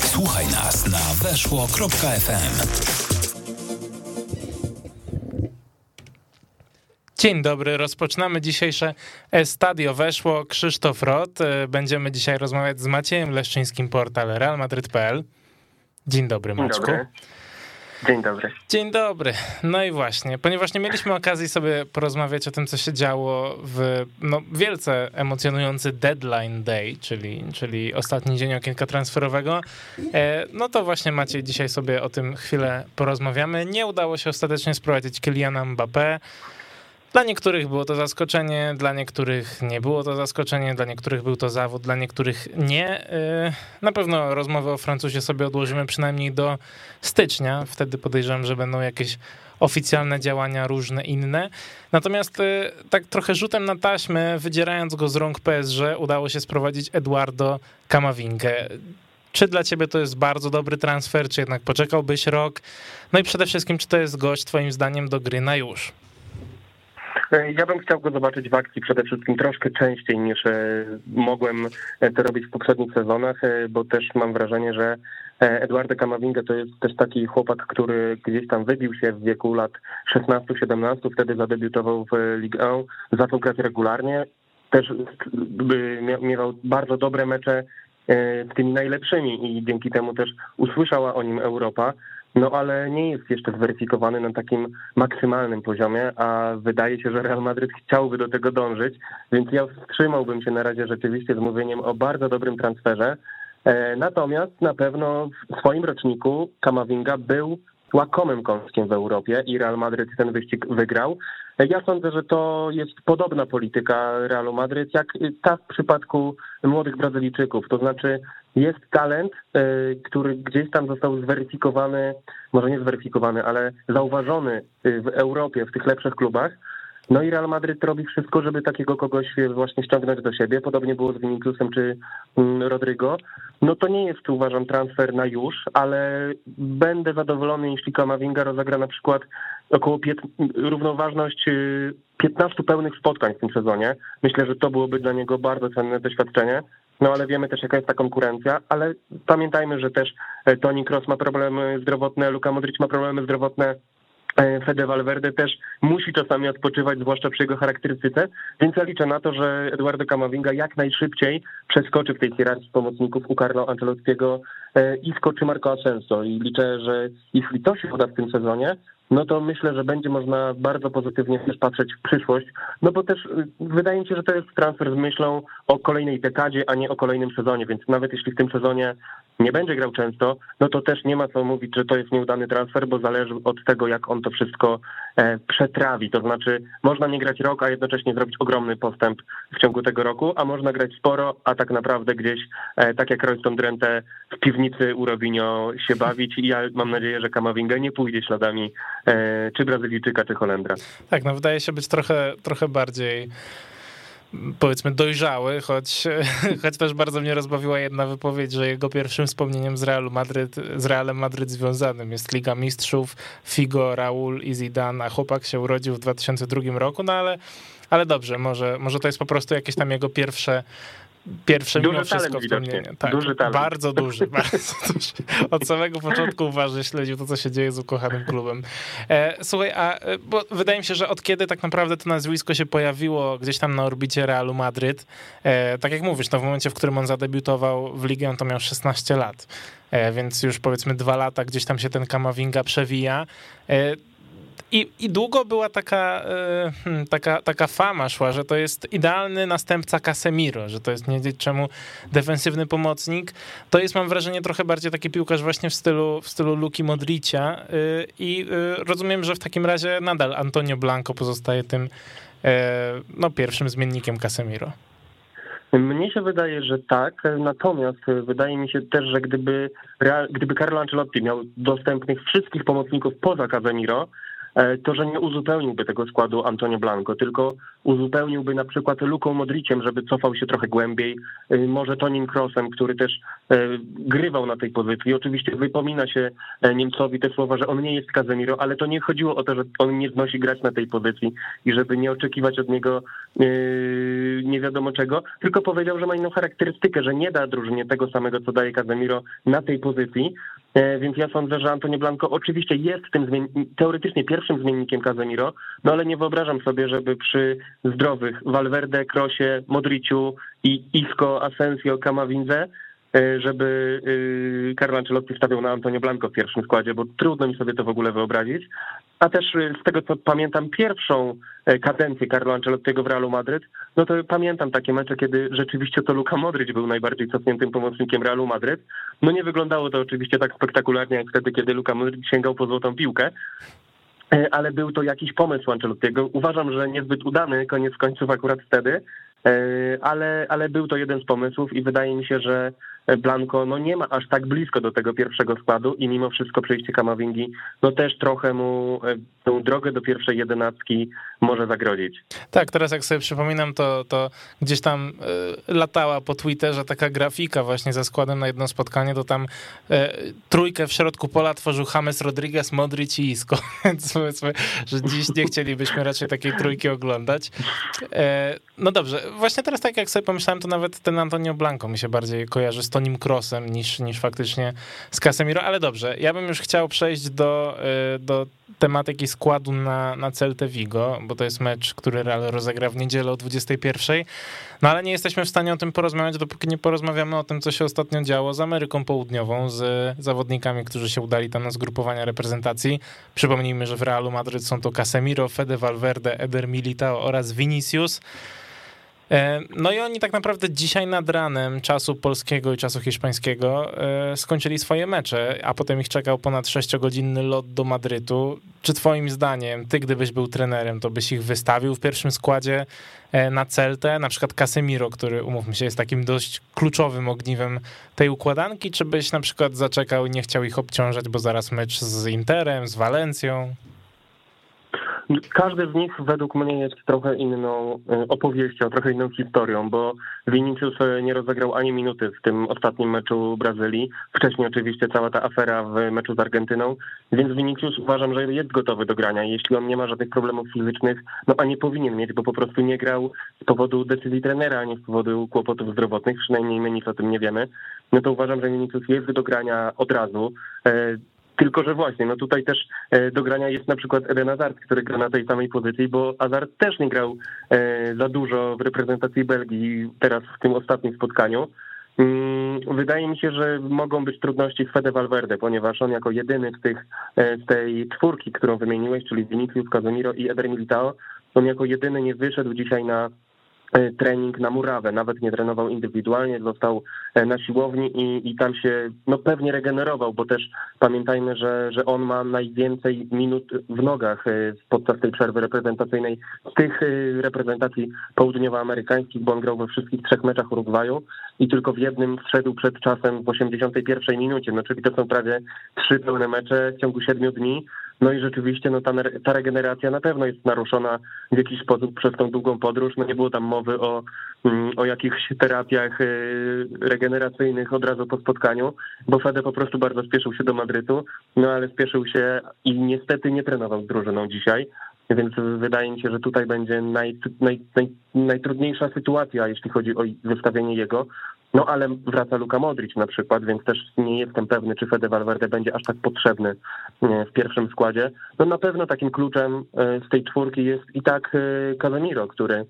Słuchaj nas na weszło.fm. Dzień dobry, rozpoczynamy dzisiejsze Estadio Weszło. Krzysztof Rot. E, będziemy dzisiaj rozmawiać z Maciejem Leszczyńskim, portal realmadryt.pl. Dzień dobry, Maćku. Dzień dobry. Dzień dobry. Dzień dobry. No i właśnie, ponieważ nie mieliśmy okazji sobie porozmawiać o tym, co się działo w no, wielce emocjonujący deadline day, czyli, czyli ostatni dzień okienka transferowego, e, no to właśnie Maciej, dzisiaj sobie o tym chwilę porozmawiamy. Nie udało się ostatecznie sprowadzić Kyliana Mbappé. Dla niektórych było to zaskoczenie, dla niektórych nie było to zaskoczenie, dla niektórych był to zawód, dla niektórych nie. E, na pewno rozmowę o Francuzie sobie odłożymy przynajmniej do stycznia. Wtedy podejrzewam, że będą jakieś oficjalne działania różne inne. Natomiast e, tak trochę rzutem na taśmę, wydzierając go z rąk PSG, udało się sprowadzić Eduardo Camavingę. Czy dla ciebie to jest bardzo dobry transfer, czy jednak poczekałbyś rok? No i przede wszystkim, czy to jest gość twoim zdaniem do gry na już? Ja bym chciał go zobaczyć w akcji przede wszystkim troszkę częściej niż e, mogłem to robić w poprzednich sezonach, e, bo też mam wrażenie, że e, Eduardo Camavinga to jest też taki chłopak, który gdzieś tam wybił się w wieku lat 16-17, wtedy zadebiutował w Ligue 1, zaczął grać regularnie, też miewał bardzo dobre mecze z tymi najlepszymi i dzięki temu też usłyszała o nim Europa no ale nie jest jeszcze zweryfikowany na takim maksymalnym poziomie, a wydaje się, że Real Madryt chciałby do tego dążyć, więc ja wstrzymałbym się na razie rzeczywiście z mówieniem o bardzo dobrym transferze. E, natomiast na pewno w swoim roczniku Kamavinga był łakomym kąskiem w Europie i Real Madryt ten wyścig wygrał. Ja sądzę, że to jest podobna polityka Realu Madryt, jak ta w przypadku młodych Brazylijczyków. To znaczy jest talent, e, który gdzieś tam został zweryfikowany, może nie zweryfikowany, ale zauważony w Europie, w tych lepszych klubach. No i Real Madryt robi wszystko, żeby takiego kogoś właśnie ściągnąć do siebie. Podobnie było z Viniciusem czy mm, Rodrigo. No to nie jest, uważam, transfer na już, ale będę zadowolony, jeśli Kamavinga rozegra na przykład około równoważność 15 y, pełnych spotkań w tym sezonie. Myślę, że to byłoby dla niego bardzo cenne doświadczenie. No ale wiemy też, jaka jest ta konkurencja, ale pamiętajmy, że też e, Toni Kroos ma problemy zdrowotne, Luka Modric ma problemy zdrowotne, E, Fede Valverde też musi czasami odpoczywać, zwłaszcza przy jego charakterystyce, więc ja liczę na to, że Eduardo Camavinga jak najszybciej przeskoczy w tej hierarchii pomocników u Carlo Ancelottiego e, i skoczy Marco Asensio. I liczę, że jeśli to się uda w tym sezonie, no to myślę, że będzie można bardzo pozytywnie też patrzeć w przyszłość, no bo też y, wydaje mi się, że to jest transfer z myślą o kolejnej dekadzie, a nie o kolejnym sezonie, więc nawet jeśli w tym sezonie nie będzie grał często, no to też nie ma co mówić, że to jest nieudany transfer, bo zależy od tego, jak on to wszystko przetrawi. To znaczy, można nie grać rok, a jednocześnie zrobić ogromny postęp w ciągu tego roku, a można grać sporo, a tak naprawdę gdzieś, e, tak jak Royston Drenthe w piwnicy u Robinio się bawić i ja mam nadzieję, że Kamavinga nie pójdzie śladami e, czy Brazylijczyka, czy Holendra. Tak, no wydaje się być trochę, trochę bardziej powiedzmy dojrzały, choć, choć też bardzo mnie rozbawiła jedna wypowiedź, że jego pierwszym wspomnieniem z Realu Madryt, z Realem Madryt związanym jest Liga Mistrzów, Figo, Raul i Zidane, a chłopak się urodził w 2002 roku, no ale, ale dobrze, może, może to jest po prostu jakieś tam jego pierwsze Pierwsze duży mimo wszystko wspomnienie. Tak, duży talent. Bardzo duży, bardzo duży. Od samego początku uważnie śledził to, co się dzieje z ukochanym klubem. E, słuchaj, a e, bo wydaje mi się, że od kiedy tak naprawdę to nazwisko się pojawiło gdzieś tam na orbicie Realu Madryt, e, tak jak mówisz, no w momencie, w którym on zadebiutował w ligę, on to miał 16 lat. Więc już powiedzmy dwa lata gdzieś tam się ten Kamavinga przewija. E, i, I długo była taka, e, hmm, taka, taka fama szła, że to jest idealny następca Casemiro, że to jest nie czemu defensywny pomocnik. To jest, mam wrażenie, trochę bardziej taki piłkarz właśnie w stylu, w stylu Luki Modricia e, i e, rozumiem, że w takim razie nadal Antonio Blanco pozostaje tym no, pierwszym zmiennikiem Casemiro. Mnie się wydaje, że tak, natomiast wydaje mi się też, że gdyby, gdyby Carlo Ancelotti miał dostępnych wszystkich pomocników poza Casemiro, e, to, że nie uzupełniłby tego składu Antonio Blanco, tylko uzupełniłby na przykład Luką Modriciem, żeby cofał się trochę głębiej, e, może Tonim Crossem, który też grywał na tej pozycji. Oczywiście wypomina się Niemcowi te słowa, że on nie jest Casemiro, ale to nie chodziło o to, że on nie znosi grać na tej pozycji i żeby nie oczekiwać od niego nie wiadomo czego, tylko powiedział, że ma inną charakterystykę, że nie da drużynie tego samego, co daje Casemiro na tej pozycji, E, więc ja sądzę, że Antonio Blanco oczywiście jest tym teoretycznie pierwszym zmiennikiem Casemiro, no ale nie wyobrażam sobie, żeby przy zdrowych Valverde, Krosie, Modriciu i Isco, Asensio, Camavinze E, żeby e, Carlo Ancelotti stawiał na Antonio Blanco w pierwszym składzie, bo trudno mi sobie to w ogóle wyobrazić. A też e, z tego, co pamiętam, pierwszą kadencję Carlo Ancelottiego w Realu Madryt, no to pamiętam takie mecze, kiedy rzeczywiście to Luka Modryć był najbardziej cofniętym pomocnikiem Realu Madryt. No nie wyglądało to oczywiście tak spektakularnie, jak wtedy, kiedy Luka Modryć sięgał po złotą piłkę, ale był to jakiś pomysł Ancelottiego. Uważam, że niezbyt udany, koniec końców akurat wtedy, ale, ale był to jeden z pomysłów i wydaje mi się, że Blanco no nie ma aż tak blisko do tego pierwszego składu i mimo wszystko przejście Kamavingi no też trochę mu e, tę drogę do pierwszej jedenastki może zagrodzić. Tak, teraz jak sobie przypominam, to, to gdzieś tam e, latała po Twitterze taka grafika właśnie ze składem na jedno spotkanie, to tam e, trójkę w środku pola tworzył James Rodriguez, Modric i Isco, więc powiedzmy, że dziś nie chcielibyśmy raczej takiej trójki oglądać. No dobrze, właśnie teraz tak jak sobie pomyślałem, to nawet ten Antonio Blanco mi się bardziej kojarzy z Tonim Crossem niż, niż faktycznie z Casemiro, ale dobrze, ja bym już chciał przejść do, y, do tematyki składu na, na Celta Vigo, bo to jest mecz, który Real rozegra w niedzielę o 21. No ale nie jesteśmy w stanie o tym porozmawiać, dopóki nie porozmawiamy o tym, co się ostatnio działo z Ameryką Południową, z zawodnikami, którzy się udali tam na zgrupowania reprezentacji. Przypomnijmy, że w Realu Madryt są to Casemiro, Fede Valverde, Eder Militao oraz Vinicius. E, no i oni tak naprawdę dzisiaj nad ranem czasu polskiego i czasu hiszpańskiego e, skończyli swoje mecze, a potem ich czekał ponad 6-godzinny lot do Madrytu. Czy twoim zdaniem, ty gdybyś był trenerem, to byś ich wystawił w pierwszym składzie e, na Celtę, na przykład Casemiro, który umówmy się jest takim dość kluczowym ogniwem tej układanki, czy byś na przykład zaczekał i nie chciał ich obciążać, bo zaraz mecz z Interem, z Walencją? Każdy z nich według mnie jest trochę inną e, opowieścią, trochę inną historią, bo Vinicius e, nie rozegrał ani minuty w tym ostatnim meczu Brazylii. Wcześniej oczywiście cała ta afera w meczu z Argentyną, więc Vinicius uważam, że jest gotowy do grania. Jeśli on nie ma żadnych problemów fizycznych, no a nie powinien mieć, bo po prostu nie grał z powodu decyzji trenera, a nie z powodu kłopotów zdrowotnych, przynajmniej my nic o tym nie wiemy, no to uważam, że Vinicius jest do grania od razu. Tylko, że właśnie, no tutaj też e, do grania jest na przykład Eden Hazard, który gra na tej samej pozycji, bo Hazard też nie grał e, za dużo w reprezentacji Belgii teraz w tym ostatnim spotkaniu. Mm, wydaje mi się, że mogą być trudności z Fede Valverde, ponieważ on jako jedyny z, tych, e, z tej czwórki, którą wymieniłeś, czyli Vinicius, Casemiro i Eder Militao, on jako jedyny nie wyszedł dzisiaj na trening na murawę, nawet nie trenował indywidualnie, został e, na siłowni i, i tam się no, pewnie regenerował, bo też pamiętajmy, że, że on ma najwięcej minut w nogach e, podczas tej przerwy reprezentacyjnej tych reprezentacji południowoamerykańskich, bo on grał we wszystkich trzech meczach Urugwaju i tylko w jednym wszedł przed czasem w 81 minucie, no czyli to są prawie trzy pełne mecze w ciągu siedmiu dni, no i rzeczywiście no ta, ta regeneracja na pewno jest naruszona w jakiś sposób przez tą długą podróż. No nie było tam mowy o, mm, o jakichś terapiach y, regeneracyjnych od razu po spotkaniu, bo Fede po prostu bardzo spieszył się do Madrytu, no ale spieszył się i niestety nie trenował z drużyną dzisiaj. Więc wydaje mi się, że tutaj będzie naj, naj, naj, najtrudniejsza sytuacja, jeśli chodzi o wystawienie jego. No ale wraca Luka Modric na przykład, więc też nie jestem pewny, czy Fede Valverde będzie aż tak potrzebny w pierwszym składzie. No na pewno takim kluczem e, z tej czwórki jest i tak e, Casemiro, który,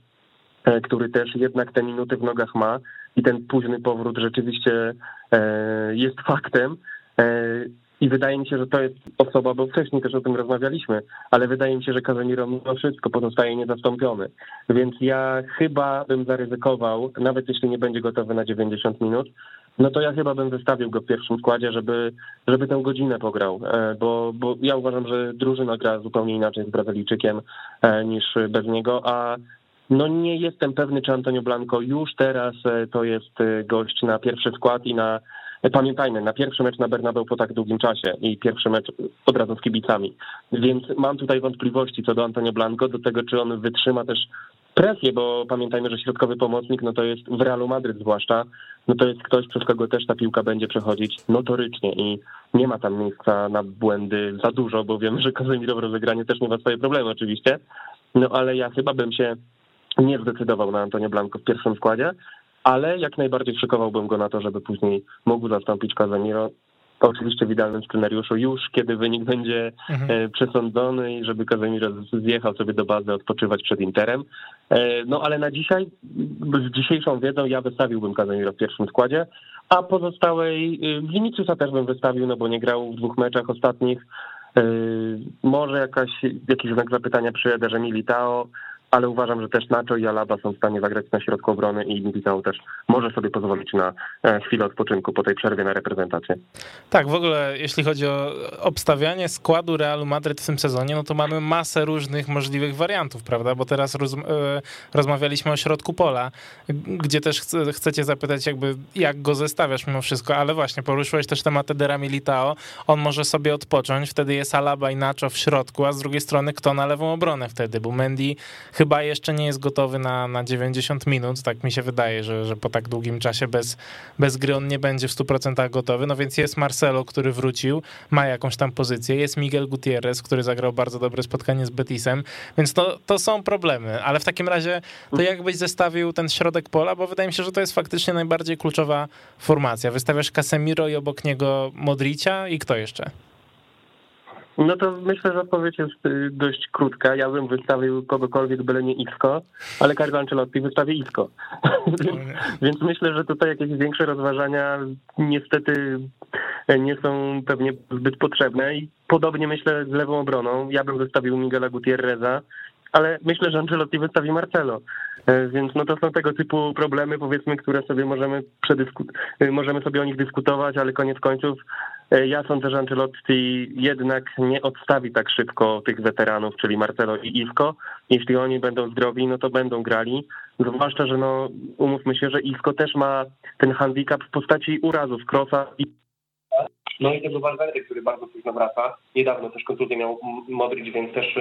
e, który też jednak te minuty w nogach ma i ten późny powrót rzeczywiście jest faktem. I wydaje mi się, że to jest osoba, bo wcześniej też o tym rozmawialiśmy, ale wydaje mi się, że Casemiro mimo wszystko pozostaje niezastąpiony. Więc ja chyba bym zaryzykował, nawet jeśli nie będzie gotowy na 90 minut, no to ja chyba bym wystawił go w pierwszym składzie, żeby, żeby tę godzinę pograł, e, bo, bo ja uważam, że drużyna gra zupełnie inaczej z Brazylijczykiem e, niż bez niego, a no nie jestem pewny, czy Antonio Blanco już teraz e, to jest gość na pierwszy skład i na pamiętajmy, na pierwszy mecz na Bernabeu po tak długim czasie i pierwszy mecz od razu z kibicami. Więc mam tutaj wątpliwości co do Antonio Blanco, do tego, czy on wytrzyma też presję, bo pamiętajmy, że środkowy pomocnik, no to jest w Realu Madryt zwłaszcza, no to jest ktoś, przez kogo też ta piłka będzie przechodzić notorycznie i nie ma tam miejsca na błędy za dużo, bo wiemy, że Kazemiro w rozegraniu też nie ma swoje problemy oczywiście, no ale ja chyba bym się nie zdecydował na Antonio Blanco w pierwszym składzie, ale jak najbardziej szykowałbym go na to, żeby później mógł zastąpić Casemiro. Oczywiście w idealnym scenariuszu już, kiedy wynik będzie mhm. E, przesądzony i żeby Casemiro zjechał sobie do bazy odpoczywać przed Interem. E, no ale na dzisiaj, z dzisiejszą wiedzą ja wystawiłbym Casemiro w pierwszym składzie, a pozostałej e, Viniciusa też bym wystawił, no bo nie grał w dwóch meczach ostatnich. Może jakaś, jakiś znak zapytania przy Ederze Militao, ale uważam, że też Nacho i Alaba są w stanie zagrać na środku obrony i Militao też może sobie pozwolić na e, chwilę odpoczynku po tej przerwie na reprezentację. Tak, w ogóle jeśli chodzi o obstawianie składu Realu Madryt w tym sezonie, no to mamy masę różnych możliwych wariantów, prawda? Bo teraz roz, e, rozmawialiśmy o środku pola, gdzie też chce, chcecie zapytać jakby jak go zestawiasz mimo wszystko, ale właśnie poruszyłeś też temat Edera Militao, on może sobie odpocząć, wtedy jest Alaba i Nacho w środku, a z drugiej strony kto na lewą obronę wtedy, bo Mendy chyba jeszcze nie jest gotowy na, na 90 minut, tak mi się wydaje, że, że po tak długim czasie bez, bez gry on nie będzie w 100% gotowy, no więc jest Marcelo, który wrócił, ma jakąś tam pozycję, jest Miguel Gutierrez, który zagrał bardzo dobre spotkanie z Betisem, więc to, to są problemy, ale w takim razie to jakbyś zestawił ten środek pola, bo wydaje mi się, że to jest faktycznie najbardziej kluczowa formacja. Wystawiasz Casemiro i obok niego Modricia i kto jeszcze? No to myślę, że odpowiedź jest y, dość krótka. Ja bym wystawił kogokolwiek, byle nie Isco, ale Carlo Ancelotti wystawi Isco. więc, więc myślę, że tutaj jakieś większe rozważania niestety nie są pewnie zbyt potrzebne i podobnie myślę z lewą obroną. Ja bym wystawił Miguela Gutierreza, ale myślę, że Ancelotti wystawi Marcelo. E, więc no to są tego typu problemy, powiedzmy, które sobie możemy, e, możemy sobie o nich dyskutować, ale koniec końców e, ja sądzę, że Ancelotti jednak nie odstawi tak szybko tych weteranów, czyli Marcelo i Isco. Jeśli oni będą zdrowi, no to będą grali. Zwłaszcza, że no umówmy się, że Isco też ma ten handicap w postaci urazów, krosa i no i tego Valverde, który bardzo późno wraca. Niedawno też kontuzję miał Modric, więc też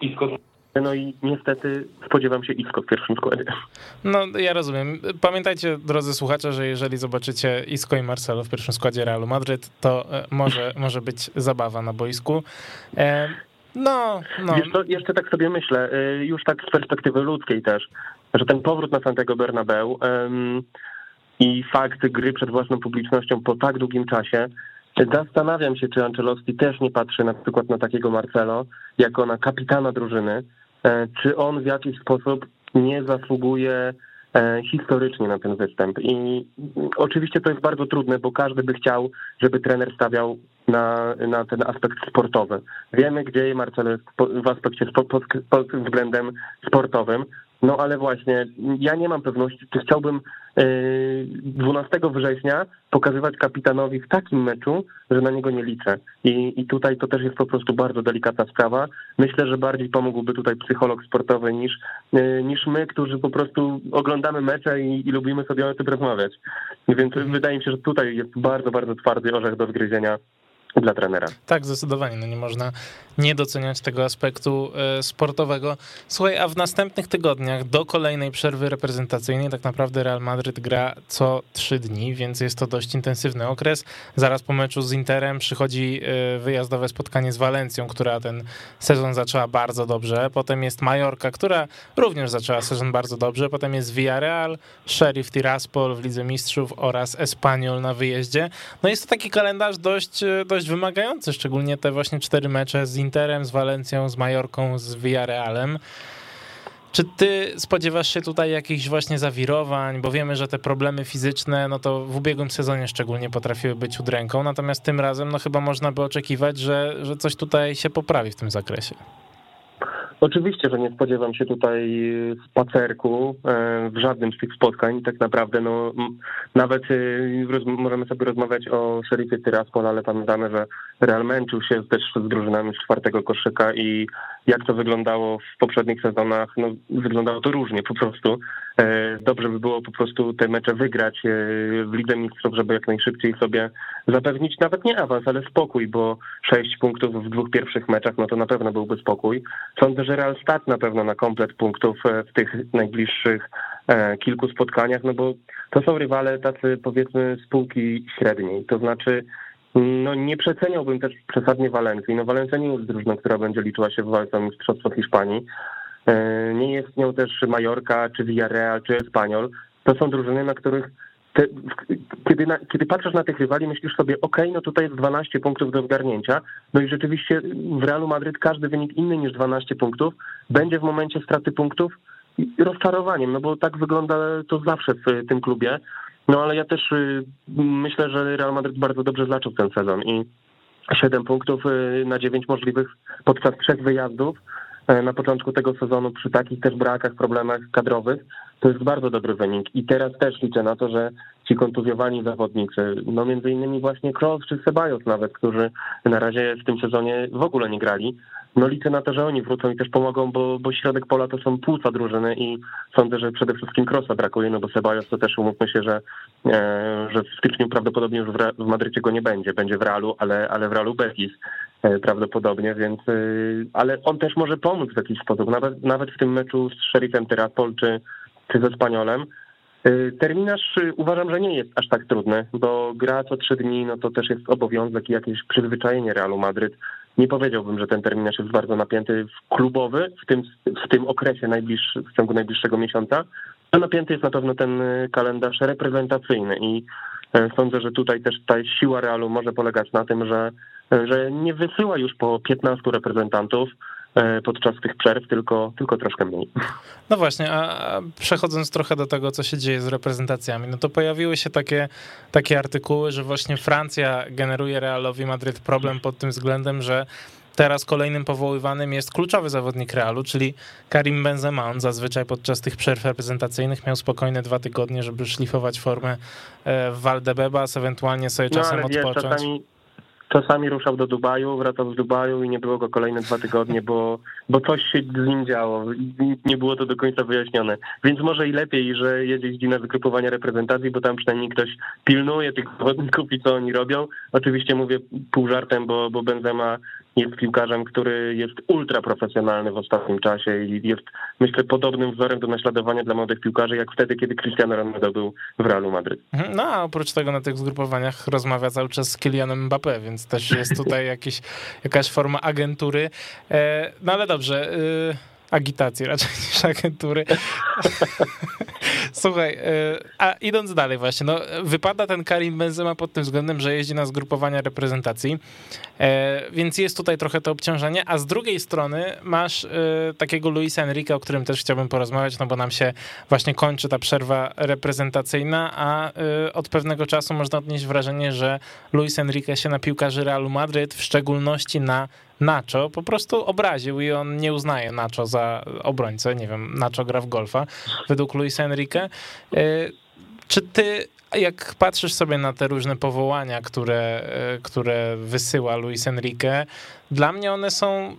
Isco no i niestety spodziewam się Isco w pierwszym składzie. No ja rozumiem. Pamiętajcie, drodzy słuchacze, że jeżeli zobaczycie Isco i Marcelo w pierwszym składzie Realu Madryt, to e, może, może być zabawa na boisku. E, no, no. Co, jeszcze tak sobie myślę, e, już tak z perspektywy ludzkiej też, że ten powrót na Santiago Bernabeu um, i fakt gry przed własną publicznością po tak długim czasie, zastanawiam się, czy Ancelotti też nie patrzy na przykład na takiego Marcelo jako na kapitana drużyny, czy on w jakiś sposób nie zasługuje e, historycznie na ten występ. I oczywiście to jest bardzo trudne, bo każdy by chciał, żeby trener stawiał na, na ten aspekt sportowy. Wiemy, gdzie Marcelo jest w aspekcie pod względem sportowym, no ale właśnie, ja nie mam pewności, czy chciałbym 12 e, września pokazywać kapitanowi w takim meczu, że na niego nie liczę. I, I tutaj to też jest po prostu bardzo delikatna sprawa. Myślę, że bardziej pomógłby tutaj psycholog sportowy niż, e, niż my, którzy po prostu oglądamy mecze i, i lubimy sobie o tym rozmawiać. Więc wydaje mi się, że tutaj jest bardzo, bardzo twardy orzech do zgryzienia dla trenera. Tak, zdecydowanie. No nie można nie doceniać tego aspektu e, sportowego. Słuchaj, a w następnych tygodniach do kolejnej przerwy reprezentacyjnej tak naprawdę Real Madryt gra co trzy dni, więc jest to dość intensywny okres. Zaraz po meczu z Interem przychodzi e, wyjazdowe spotkanie z Walencją, która ten sezon zaczęła bardzo dobrze. Potem jest Majorka, która również zaczęła sezon bardzo dobrze. Potem jest Villarreal, Sheriff Tiraspol w Lidze Mistrzów oraz Espanyol na wyjeździe. No jest to taki kalendarz dość, e, dość wymagający, szczególnie te właśnie cztery mecze z Interem, z Walencją, z Majorką, z Villarrealem. Czy ty spodziewasz się tutaj jakichś właśnie zawirowań, bo wiemy, że te problemy fizyczne, no to w ubiegłym sezonie szczególnie potrafiły być udręką, natomiast tym razem no chyba można by oczekiwać, że, że coś tutaj się poprawi w tym zakresie. Oczywiście, że nie spodziewam się tutaj spacerku e, w żadnym z tych spotkań. Tak naprawdę, no, nawet e, możemy sobie rozmawiać o szeryfie Tyraspol, ale pamiętamy, że Real męczył się też z drużynami z czwartego koszyka i jak to wyglądało w poprzednich sezonach. No, wyglądało to różnie po prostu. E, dobrze by było po prostu te mecze wygrać e, w Lidze Mistrzów, żeby jak najszybciej sobie zapewnić nawet nie awans, ale spokój, bo sześć punktów w dwóch pierwszych meczach, no to na pewno byłby spokój. Sądzę, że Real stać na pewno na komplet punktów e, w tych najbliższych kilku spotkaniach, no bo to są rywale tacy powiedzmy spółki średniej, to znaczy no nie przeceniałbym też przesadnie Walencji. No Walencja nie jest drużyną, która będzie liczyła się w walce o Mistrzostwo Hiszpanii. E, nie jest nią też Majorka, czy Villarreal, czy Espanyol. To są drużyny, na których te, kiedy, na, kiedy patrzysz na tych rywali, myślisz sobie, ok, no tutaj jest 12 punktów do zgarnięcia, no i rzeczywiście w Realu Madryt każdy wynik inny niż 12 punktów będzie w momencie straty punktów rozczarowaniem, no bo tak wygląda to zawsze w tym klubie. No ale ja też y, myślę, że Real Madrid bardzo dobrze zaczął ten sezon i 7 punktów y, na 9 możliwych podczas trzech wyjazdów y, na początku tego sezonu przy takich też brakach, problemach kadrowych, to jest bardzo dobry wynik. I teraz też liczę na to, że ci kontuzjowani zawodnicy, no między innymi właśnie Kroos czy Sebajos nawet, którzy na razie w tym sezonie w ogóle nie grali, no liczę na to, że oni wrócą i też pomogą, bo, bo środek pola to są płuca drużyny i sądzę, że przede wszystkim Krosa brakuje, no bo Sebajos to też umówmy się, że, e, że w styczniu prawdopodobnie już w, w Madrycie go nie będzie, będzie w Realu, ale, ale w Realu Betis e, prawdopodobnie, więc e, ale on też może pomóc w jakiś sposób, nawet, nawet w tym meczu z Sheriffem Tiraspol czy, czy ze Spaniolem, Terminarz uważam, że nie jest aż tak trudny, bo gra co trzy dni, no to też jest obowiązek i jakieś przyzwyczajenie Realu Madryt. Nie powiedziałbym, że ten terminarz jest bardzo napięty klubowy w tym, w tym okresie najbliższy, w ciągu najbliższego miesiąca. A napięty jest na pewno ten y, kalendarz reprezentacyjny i e, sądzę, że tutaj też ta siła Realu może polegać na tym, że, że nie wysyła już po 15 reprezentantów, E, podczas tych przerw, tylko, tylko troszkę mniej. No właśnie, a przechodząc trochę do tego, co się dzieje z reprezentacjami, no to pojawiły się takie, takie artykuły, że właśnie Francja generuje Realowi Madryt problem pod tym względem, że teraz kolejnym powoływanym jest kluczowy zawodnik Realu, czyli Karim Benzema. On zazwyczaj podczas tych przerw reprezentacyjnych miał spokojne dwa tygodnie, żeby szlifować formę e, w Valdebebas, ewentualnie sobie czasem no, odpocząć. Czasami Czasami ruszał do Dubaju, wracał z Dubaju i nie było go kolejne dwa tygodnie, bo, bo coś się z nim działo. Nie było to do końca wyjaśnione. Więc może i lepiej, że jedzie na zgrupowania reprezentacji, bo tam przynajmniej ktoś pilnuje tych zawodników i co oni robią. Oczywiście mówię pół żartem, bo, bo Benzema jest piłkarzem, który jest ultra profesjonalny w ostatnim czasie i jest, myślę, podobnym wzorem do naśladowania dla młodych piłkarzy, jak wtedy, kiedy Cristiano Ronaldo był w Realu Madryt. Mhm. No a oprócz tego na tych zgrupowaniach rozmawia cały czas z Kylianem Mbappé, więc też jest tutaj jakiś, jakaś forma agentury. E, no ale dobrze... Agitacji raczej niż agentury. Słuchaj, e, a idąc dalej właśnie, no wypada ten Karim Benzema pod tym względem, że jeździ na zgrupowania reprezentacji, e, więc jest tutaj trochę to obciążenie, a z drugiej strony masz e, takiego Luisa Enrique, o którym też chciałbym porozmawiać, no bo nam się właśnie kończy ta przerwa reprezentacyjna, a od pewnego czasu można odnieść wrażenie, że Luis Enrique się na piłkarzy Realu Madryt, w szczególności na Nacho po prostu obraził i on nie uznaje Nacho za obrońcę. Nie wiem, Nacho gra w golfa według Luisa Enrique. Y, czy ty, jak patrzysz sobie na te różne powołania, które, y, które wysyła Luis Enrique, dla mnie one są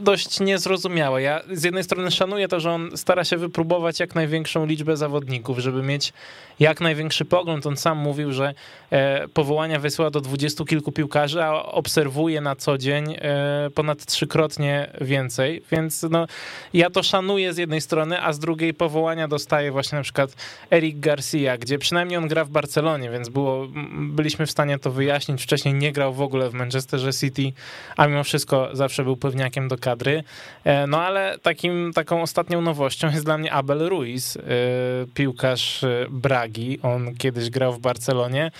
dość niezrozumiałe. Ja z jednej strony szanuję to, że on stara się wypróbować jak największą liczbę zawodników, żeby mieć jak największy pogląd. On sam mówił, że e, powołania wysyła do dwudziestu kilku piłkarzy, a obserwuje na co dzień e, ponad trzykrotnie więcej, więc no, ja to szanuję z jednej strony, a z drugiej powołania dostaje właśnie na przykład Eric Garcia, gdzie przynajmniej on gra w Barcelonie, więc było, byliśmy w stanie to wyjaśnić. Wcześniej nie grał w ogóle w Manchesterze City, a mimo wszystko zawsze był pewniakiem do kadry. E, no ale takim, taką ostatnią nowością jest dla mnie Abel Ruiz, piłkarz Bragi Bragi. On kiedyś grał w Barcelonie.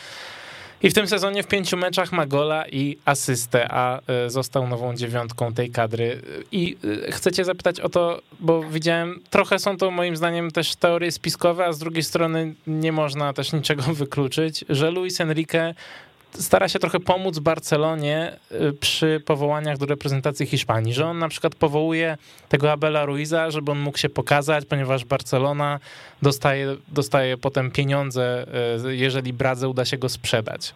I w tym sezonie w pięciu meczach ma gola i asystę, a e, został nową dziewiątką tej kadry. I e, chcę cię zapytać o to, bo widziałem, trochę są to moim zdaniem też teorie spiskowe, a z drugiej strony nie można też niczego wykluczyć, że Luis Enrique stara się trochę pomóc Barcelonie y, przy powołaniach do reprezentacji Hiszpanii, że on na przykład powołuje tego Abela Ruiza, żeby on mógł się pokazać, ponieważ Barcelona dostaje, dostaje potem pieniądze, y, jeżeli Bradze uda się go sprzedać.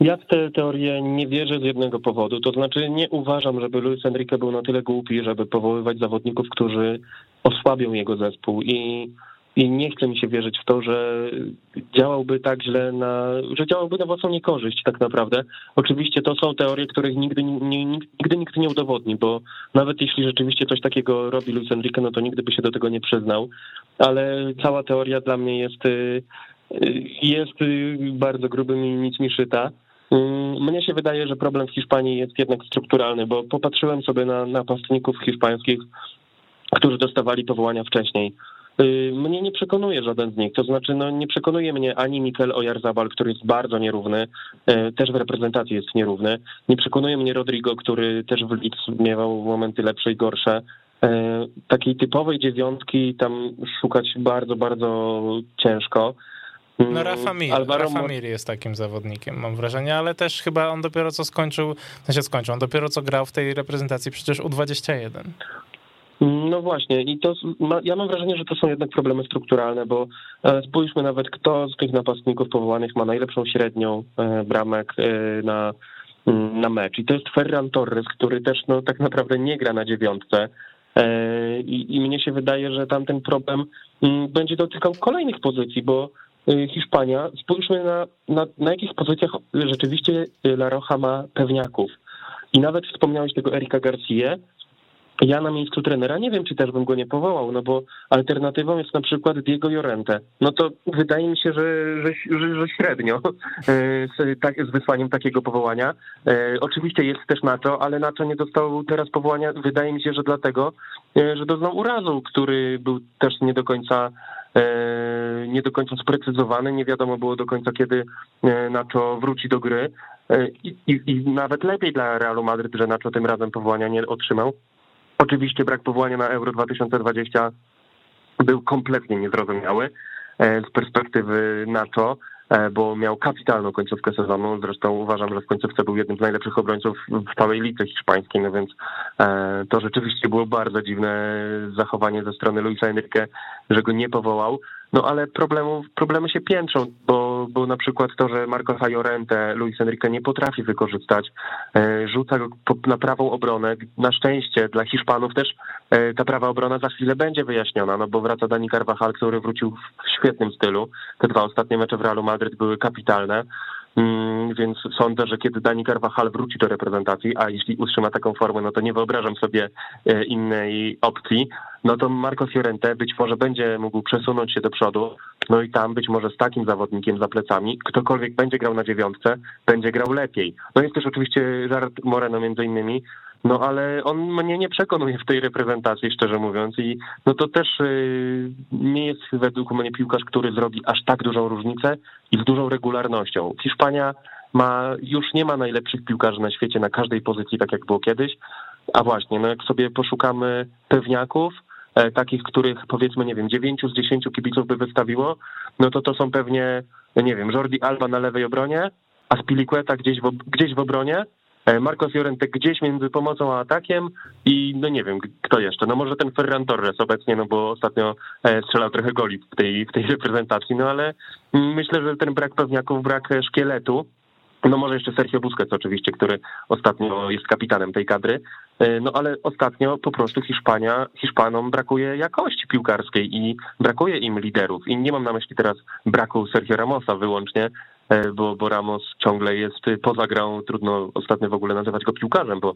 Ja w tę teorię nie wierzę z jednego powodu. To znaczy nie uważam, żeby Luis Enrique był na tyle głupi, żeby powoływać zawodników, którzy osłabią jego zespół i i nie chce mi się wierzyć w to, że działałby tak źle, na, że działałby na własną niekorzyść tak naprawdę. Oczywiście to są teorie, których nigdy, nie, nigdy nikt nie udowodni, bo nawet jeśli rzeczywiście coś takiego robi Luis Enrique, no to nigdy by się do tego nie przyznał, ale cała teoria dla mnie jest, y, jest bardzo grubym i nic mi szyta. Mm, mnie się wydaje, że problem w Hiszpanii jest jednak strukturalny, bo popatrzyłem sobie na napastników hiszpańskich, którzy dostawali powołania wcześniej. Y, mnie nie przekonuje żaden z nich. To znaczy, no, nie przekonuje mnie ani Mikel Oyarzabal, który jest bardzo nierówny, y, też w reprezentacji jest nierówny. Nie przekonuje mnie Rodrigo, który też w Leeds miewał momenty lepsze i gorsze. Y, takiej typowej dziewiątki tam szukać bardzo, bardzo ciężko. No Rafa Mir, Alvaro Rafa Mir jest takim zawodnikiem, mam wrażenie, ale też chyba on dopiero co skończył, w sensie skończył, on dopiero co grał w tej reprezentacji przecież U21. No właśnie i to ja mam wrażenie, że to są jednak problemy strukturalne, bo e, spójrzmy nawet kto z tych napastników powołanych ma najlepszą średnią e, bramek e, na, mm, na mecz. I to jest Ferran Torres, który też no, tak naprawdę nie gra na dziewiątce. I, i mnie się wydaje, że tam ten problem mm, będzie dotykał kolejnych pozycji, bo Hiszpania, spójrzmy na, na, na jakich pozycjach rzeczywiście La Rocha ma pewniaków. I nawet wspomniałeś tego Erika Garcia, ja na miejscu trenera nie wiem, czy też bym go nie powołał, no bo alternatywą jest na przykład Diego Jorente. No to wydaje mi się, że, że, że, że średnio e, z, tak, z wysłaniem takiego powołania. E, oczywiście jest też Nacho, ale Nacho nie dostał teraz powołania, wydaje mi się, że dlatego, e, że doznał urazu, który był też nie do końca nie do końca sprecyzowany, nie wiadomo było do końca, kiedy Nacho wróci do gry. I, i, I, nawet lepiej dla Realu Madryt, że Nacho tym razem powołania nie otrzymał. Oczywiście brak powołania na Euro 2020 był kompletnie niezrozumiały e, z perspektywy NATO, e, bo miał kapitalną końcówkę sezonu. Zresztą uważam, że w końcówce był jednym z najlepszych obrońców w całej lidze hiszpańskiej, no więc e, to rzeczywiście było bardzo dziwne zachowanie ze strony Luisa Enrique, że go nie powołał. No ale problemów, problemy się piętrzą, bo, bo na przykład to, że Marco Fajorente Luis Enrique nie potrafi wykorzystać, e, rzuca go na prawą obronę. Na szczęście dla Hiszpanów też e, ta prawa obrona za chwilę będzie wyjaśniona, no bo wraca Dani Carvajal, który wrócił w świetnym stylu. Te dwa ostatnie mecze w Realu Madryt były kapitalne. Mm, więc sądzę, że kiedy Dani Carvajal wróci do reprezentacji, a jeśli utrzyma taką formę, no to nie wyobrażam sobie e, innej opcji, no to Marco Fiorente być może będzie mógł przesunąć się do przodu, no i tam być może z takim zawodnikiem za plecami, ktokolwiek będzie grał na dziewiątce, będzie grał lepiej. No jest też oczywiście Gerard Moreno między innymi, no ale on mnie nie przekonuje w tej reprezentacji, szczerze mówiąc. I no to też y, nie jest według mnie piłkarz, który zrobi aż tak dużą różnicę i z dużą regularnością. Hiszpania ma, już nie ma najlepszych piłkarzy na świecie na każdej pozycji, tak jak było kiedyś. A właśnie, no jak sobie poszukamy pewniaków, takich, których powiedzmy, nie wiem, 9 z 10 kibiców by wystawiło, no to to są pewnie, nie wiem, Jordi Alba na lewej obronie, a Spiliqueta gdzieś w, gdzieś w obronie, E, Marco Fiorente gdzieś między pomocą a atakiem i no nie wiem, kto jeszcze. No może ten Ferran Torres obecnie, no bo ostatnio e, strzelał trochę goli w tej, w tej reprezentacji, no ale myślę, że ten brak pewniaków, brak szkieletu, no może jeszcze Sergio Busquets oczywiście, który ostatnio jest kapitanem tej kadry, e, no ale ostatnio po prostu Hiszpania, Hiszpanom brakuje jakości piłkarskiej i brakuje im liderów. I nie mam na myśli teraz braku Sergio Ramosa wyłącznie, bo, bo Ramos ciągle jest poza grą, trudno ostatnio w ogóle nazywać go piłkarzem, bo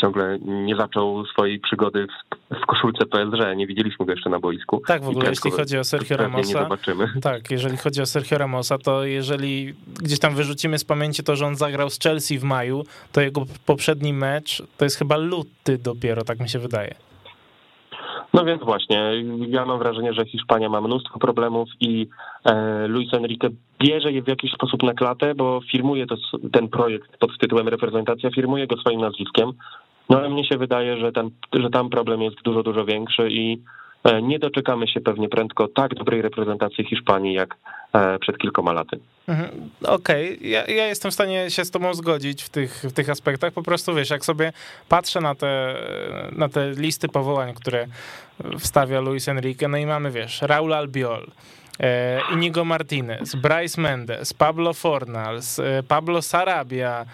ciągle nie zaczął swojej przygody w, w koszulce PSG, nie widzieliśmy go jeszcze na boisku. Tak, w ogóle jeśli chodzi o Sergio Ramosa, nie zobaczymy. tak, jeżeli chodzi o Sergio Ramosa, to jeżeli gdzieś tam wyrzucimy z pamięci to, że on zagrał z Chelsea w maju, to jego poprzedni mecz to jest chyba luty dopiero, tak mi się wydaje. No więc właśnie, ja mam wrażenie, że Hiszpania ma mnóstwo problemów i e, Luis Enrique bierze je w jakiś sposób na klatę, bo firmuje to, ten projekt pod tytułem reprezentacja, firmuje go swoim nazwiskiem. No ale mnie się wydaje, że, ten, że tam problem jest dużo, dużo większy i nie doczekamy się pewnie prędko tak dobrej reprezentacji Hiszpanii jak e, przed kilkoma laty. Mhm. Okej, okay. ja, ja, jestem w stanie się z tobą zgodzić w tych, w tych aspektach. Po prostu wiesz, jak sobie patrzę na te, na te listy powołań, które wstawia Luis Enrique, no i mamy, wiesz, Raul Albiol, e, Inigo Martinez, Bryce Mendes, Pablo Fornals, e, Pablo Sarabia,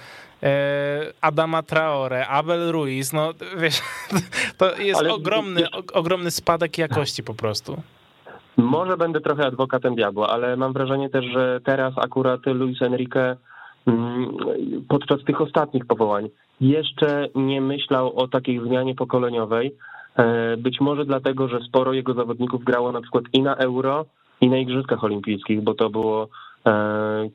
Adama Traore, Abel Ruiz, no wiesz, to jest Ale... ogromny, ogromny spadek jakości po prostu. Może będę trochę adwokatem diabła, ale mam wrażenie też, że teraz akurat Luis Enrique mm, podczas tych ostatnich powołań jeszcze nie myślał o takiej zmianie pokoleniowej. E, być może dlatego, że sporo jego zawodników grało na przykład i na Euro, i na Igrzyskach Olimpijskich, bo to było e,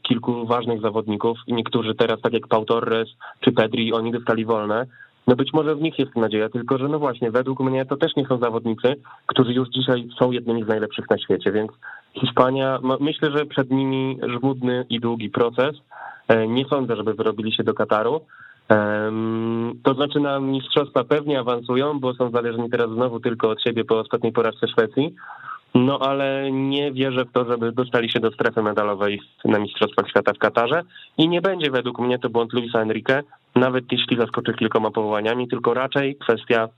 kilku ważnych zawodników i niektórzy teraz, tak jak Pau Torres czy Pedri, oni dostali wolne. No być może w nich jest nadzieja, tylko że no właśnie, według mnie to też nie są zawodnicy, którzy już dzisiaj są jednymi z najlepszych na świecie, więc Hiszpania, myślę, że przed nimi żmudny i długi proces. E, nie sądzę, żeby wyrobili się do Kataru. To znaczy na mistrzostwa pewnie awansują, bo są zależni teraz znowu tylko od siebie po ostatniej porażce Szwecji. No ale nie wierzę w to, żeby dostali się do strefy medalowej na Mistrzostwach Świata w Katarze. I nie będzie według mnie to błąd Luisa Enrique, nawet jeśli zaskoczy kilkoma powołaniami, tylko raczej kwestia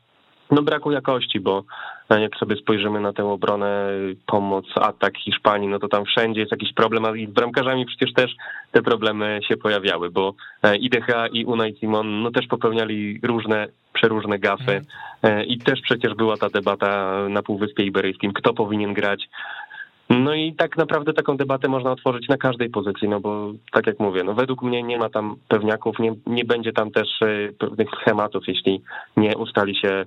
no braku jakości, bo e, jak sobie spojrzymy na tę obronę, pomoc, atak Hiszpanii, no to tam wszędzie jest jakiś problem, a i z bramkarzami przecież też te problemy się pojawiały, bo e, i DH i Unai Simon no też popełniali różne, przeróżne gafy mhm. e, i też przecież była ta debata na Półwyspie Iberyjskim, kto powinien grać no i tak naprawdę taką debatę można otworzyć na każdej pozycji, no bo tak jak mówię, no według mnie nie ma tam pewniaków, nie, nie będzie tam też pewnych schematów, jeśli nie ustali się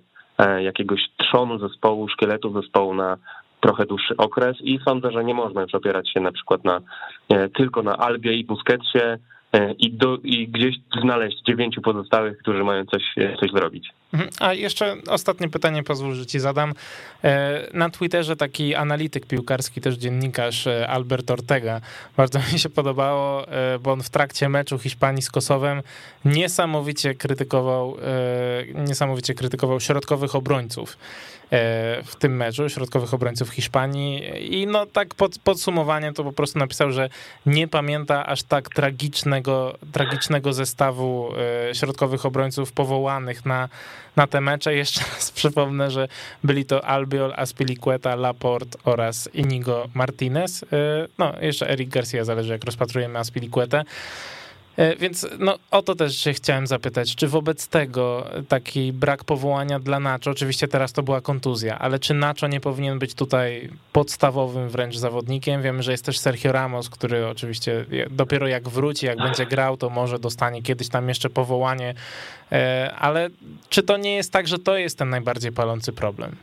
jakiegoś trzonu zespołu, szkieletu zespołu na trochę dłuższy okres i sądzę, że nie można już opierać się na przykład na, e, tylko na Albie i Busquetsie, E, i, do, i gdzieś znaleźć dziewięciu pozostałych, którzy mają coś, e, coś zrobić. Mhm. A jeszcze ostatnie pytanie pozwól, że ci zadam. E, na Twitterze taki analityk piłkarski, też dziennikarz Albert Ortega, bardzo mi się podobało, bo on w trakcie meczu Hiszpanii z Kosowem niesamowicie krytykował, niesamowicie krytykował środkowych obrońców. E, w tym meczu, środkowych obrońców Hiszpanii i no tak pod, podsumowaniem to po prostu napisał, że nie pamięta aż tak tragicznego, tragicznego zestawu e, środkowych obrońców powołanych na, na te mecze. Jeszcze raz przypomnę, że byli to Albiol, Aspilicueta, Laporte oraz Inigo Martinez. E, no jeszcze Eric Garcia, zależy jak rozpatrujemy Aspilicuetę. E, więc no, o to też się chciałem zapytać, czy wobec tego taki brak powołania dla Nacho, oczywiście teraz to była kontuzja, ale czy Nacho nie powinien być tutaj podstawowym wręcz zawodnikiem? Wiemy, że jest też Sergio Ramos, który oczywiście dopiero jak wróci, jak będzie grał, to może dostanie kiedyś tam jeszcze powołanie, e, ale czy to nie jest tak, że to jest ten najbardziej palący problem?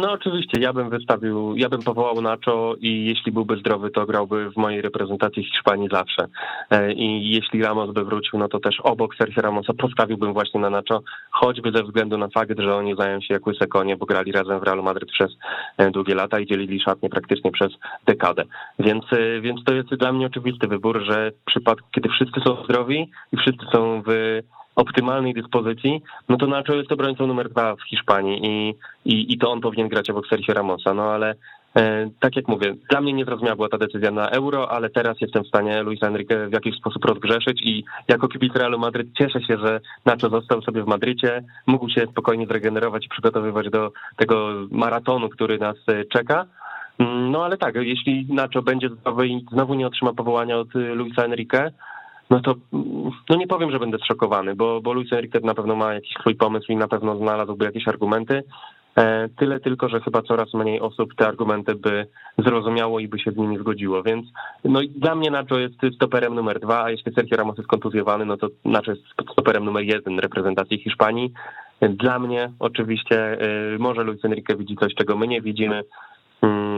No oczywiście, ja bym wystawił, ja bym powołał Nacho i jeśli byłby zdrowy, to grałby w mojej reprezentacji Hiszpanii zawsze. E, I jeśli Ramos by wrócił, no to też obok Sergio Ramosa postawiłbym właśnie na Nacho, choćby ze względu na fakt, że oni zdają się jak łyse bo grali razem w Realu Madryt przez e, długie lata i dzielili szatnie praktycznie przez dekadę. Więc, e, więc to jest dla mnie oczywisty wybór, że w przypadku, kiedy wszyscy są zdrowi i wszyscy są w optymalnej dyspozycji, no to Nacho jest obrońcą numer dwa w Hiszpanii i, i, i to on powinien grać obok Sergio Ramosa, no ale e, tak jak mówię, dla mnie niezrozumiała była ta decyzja na euro, ale teraz jestem w stanie Luisa Enrique w jakiś sposób rozgrzeszyć i jako kibic Realu Madryt cieszę się, że Nacho został sobie w Madrycie, mógł się spokojnie zregenerować i przygotowywać do tego maratonu, który nas e, czeka. No ale tak, jeśli Nacho będzie zdrowy i znowu nie otrzyma powołania od e, Luisa Enrique, no to no nie powiem, że będę zszokowany, bo, bo Luis Enrique na pewno ma jakiś swój pomysł i na pewno znalazłby jakieś argumenty. E, tyle tylko, że chyba coraz mniej osób te argumenty by zrozumiało i by się z nimi zgodziło, więc no dla mnie Nacho jest stoperem numer dwa, a jeśli Sergio Ramos jest kontuzjowany, no to Nacho jest stoperem numer jeden reprezentacji Hiszpanii. Dla mnie oczywiście e, może Luis Enrique widzi coś, czego my nie widzimy,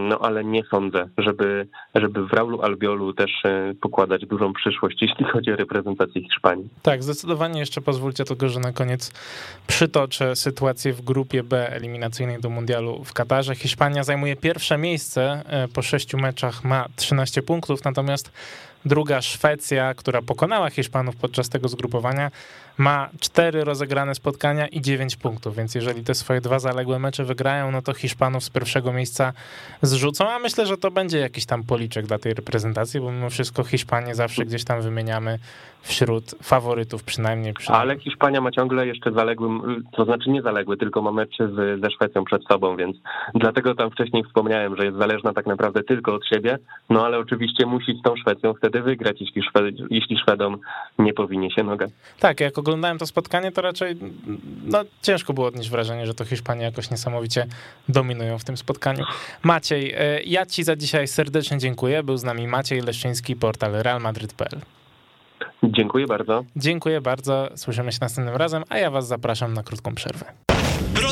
no ale nie sądzę, żeby, żeby w Raulu Albiolu też e, pokładać dużą przyszłość, jeśli chodzi o reprezentację Hiszpanii. Tak, zdecydowanie jeszcze pozwólcie tylko, że na koniec przytoczę sytuację w grupie B eliminacyjnej do Mundialu w Katarze. Hiszpania zajmuje pierwsze miejsce, e, po sześciu meczach ma 13 punktów, natomiast druga Szwecja, która pokonała Hiszpanów podczas tego zgrupowania, ma cztery rozegrane spotkania i dziewięć punktów, więc jeżeli te swoje dwa zaległe mecze wygrają, no to Hiszpanów z pierwszego miejsca zrzucą, a myślę, że to będzie jakiś tam policzek dla tej reprezentacji, bo mimo wszystko Hiszpanię zawsze gdzieś tam wymieniamy wśród faworytów przynajmniej. przynajmniej. Ale Hiszpania ma ciągle jeszcze zaległy, to znaczy nie zaległy, tylko ma mecze z, ze Szwecją przed sobą, więc dlatego tam wcześniej wspomniałem, że jest zależna tak naprawdę tylko od siebie, no ale oczywiście musi z tą Szwecją wtedy wygrać, jeśli, Szwed, jeśli Szwedom nie powinie się noga. Tak, jak oglądałem to spotkanie, to raczej no, ciężko było odnieść wrażenie, że to Hiszpanie jakoś niesamowicie dominują w tym spotkaniu. Maciej, e, ja ci za dzisiaj serdecznie dziękuję. Był z nami Maciej Leszczyński, portal realmadryt.pl. Dziękuję bardzo. Dziękuję bardzo. Słyszymy się następnym razem, a ja was zapraszam na krótką przerwę.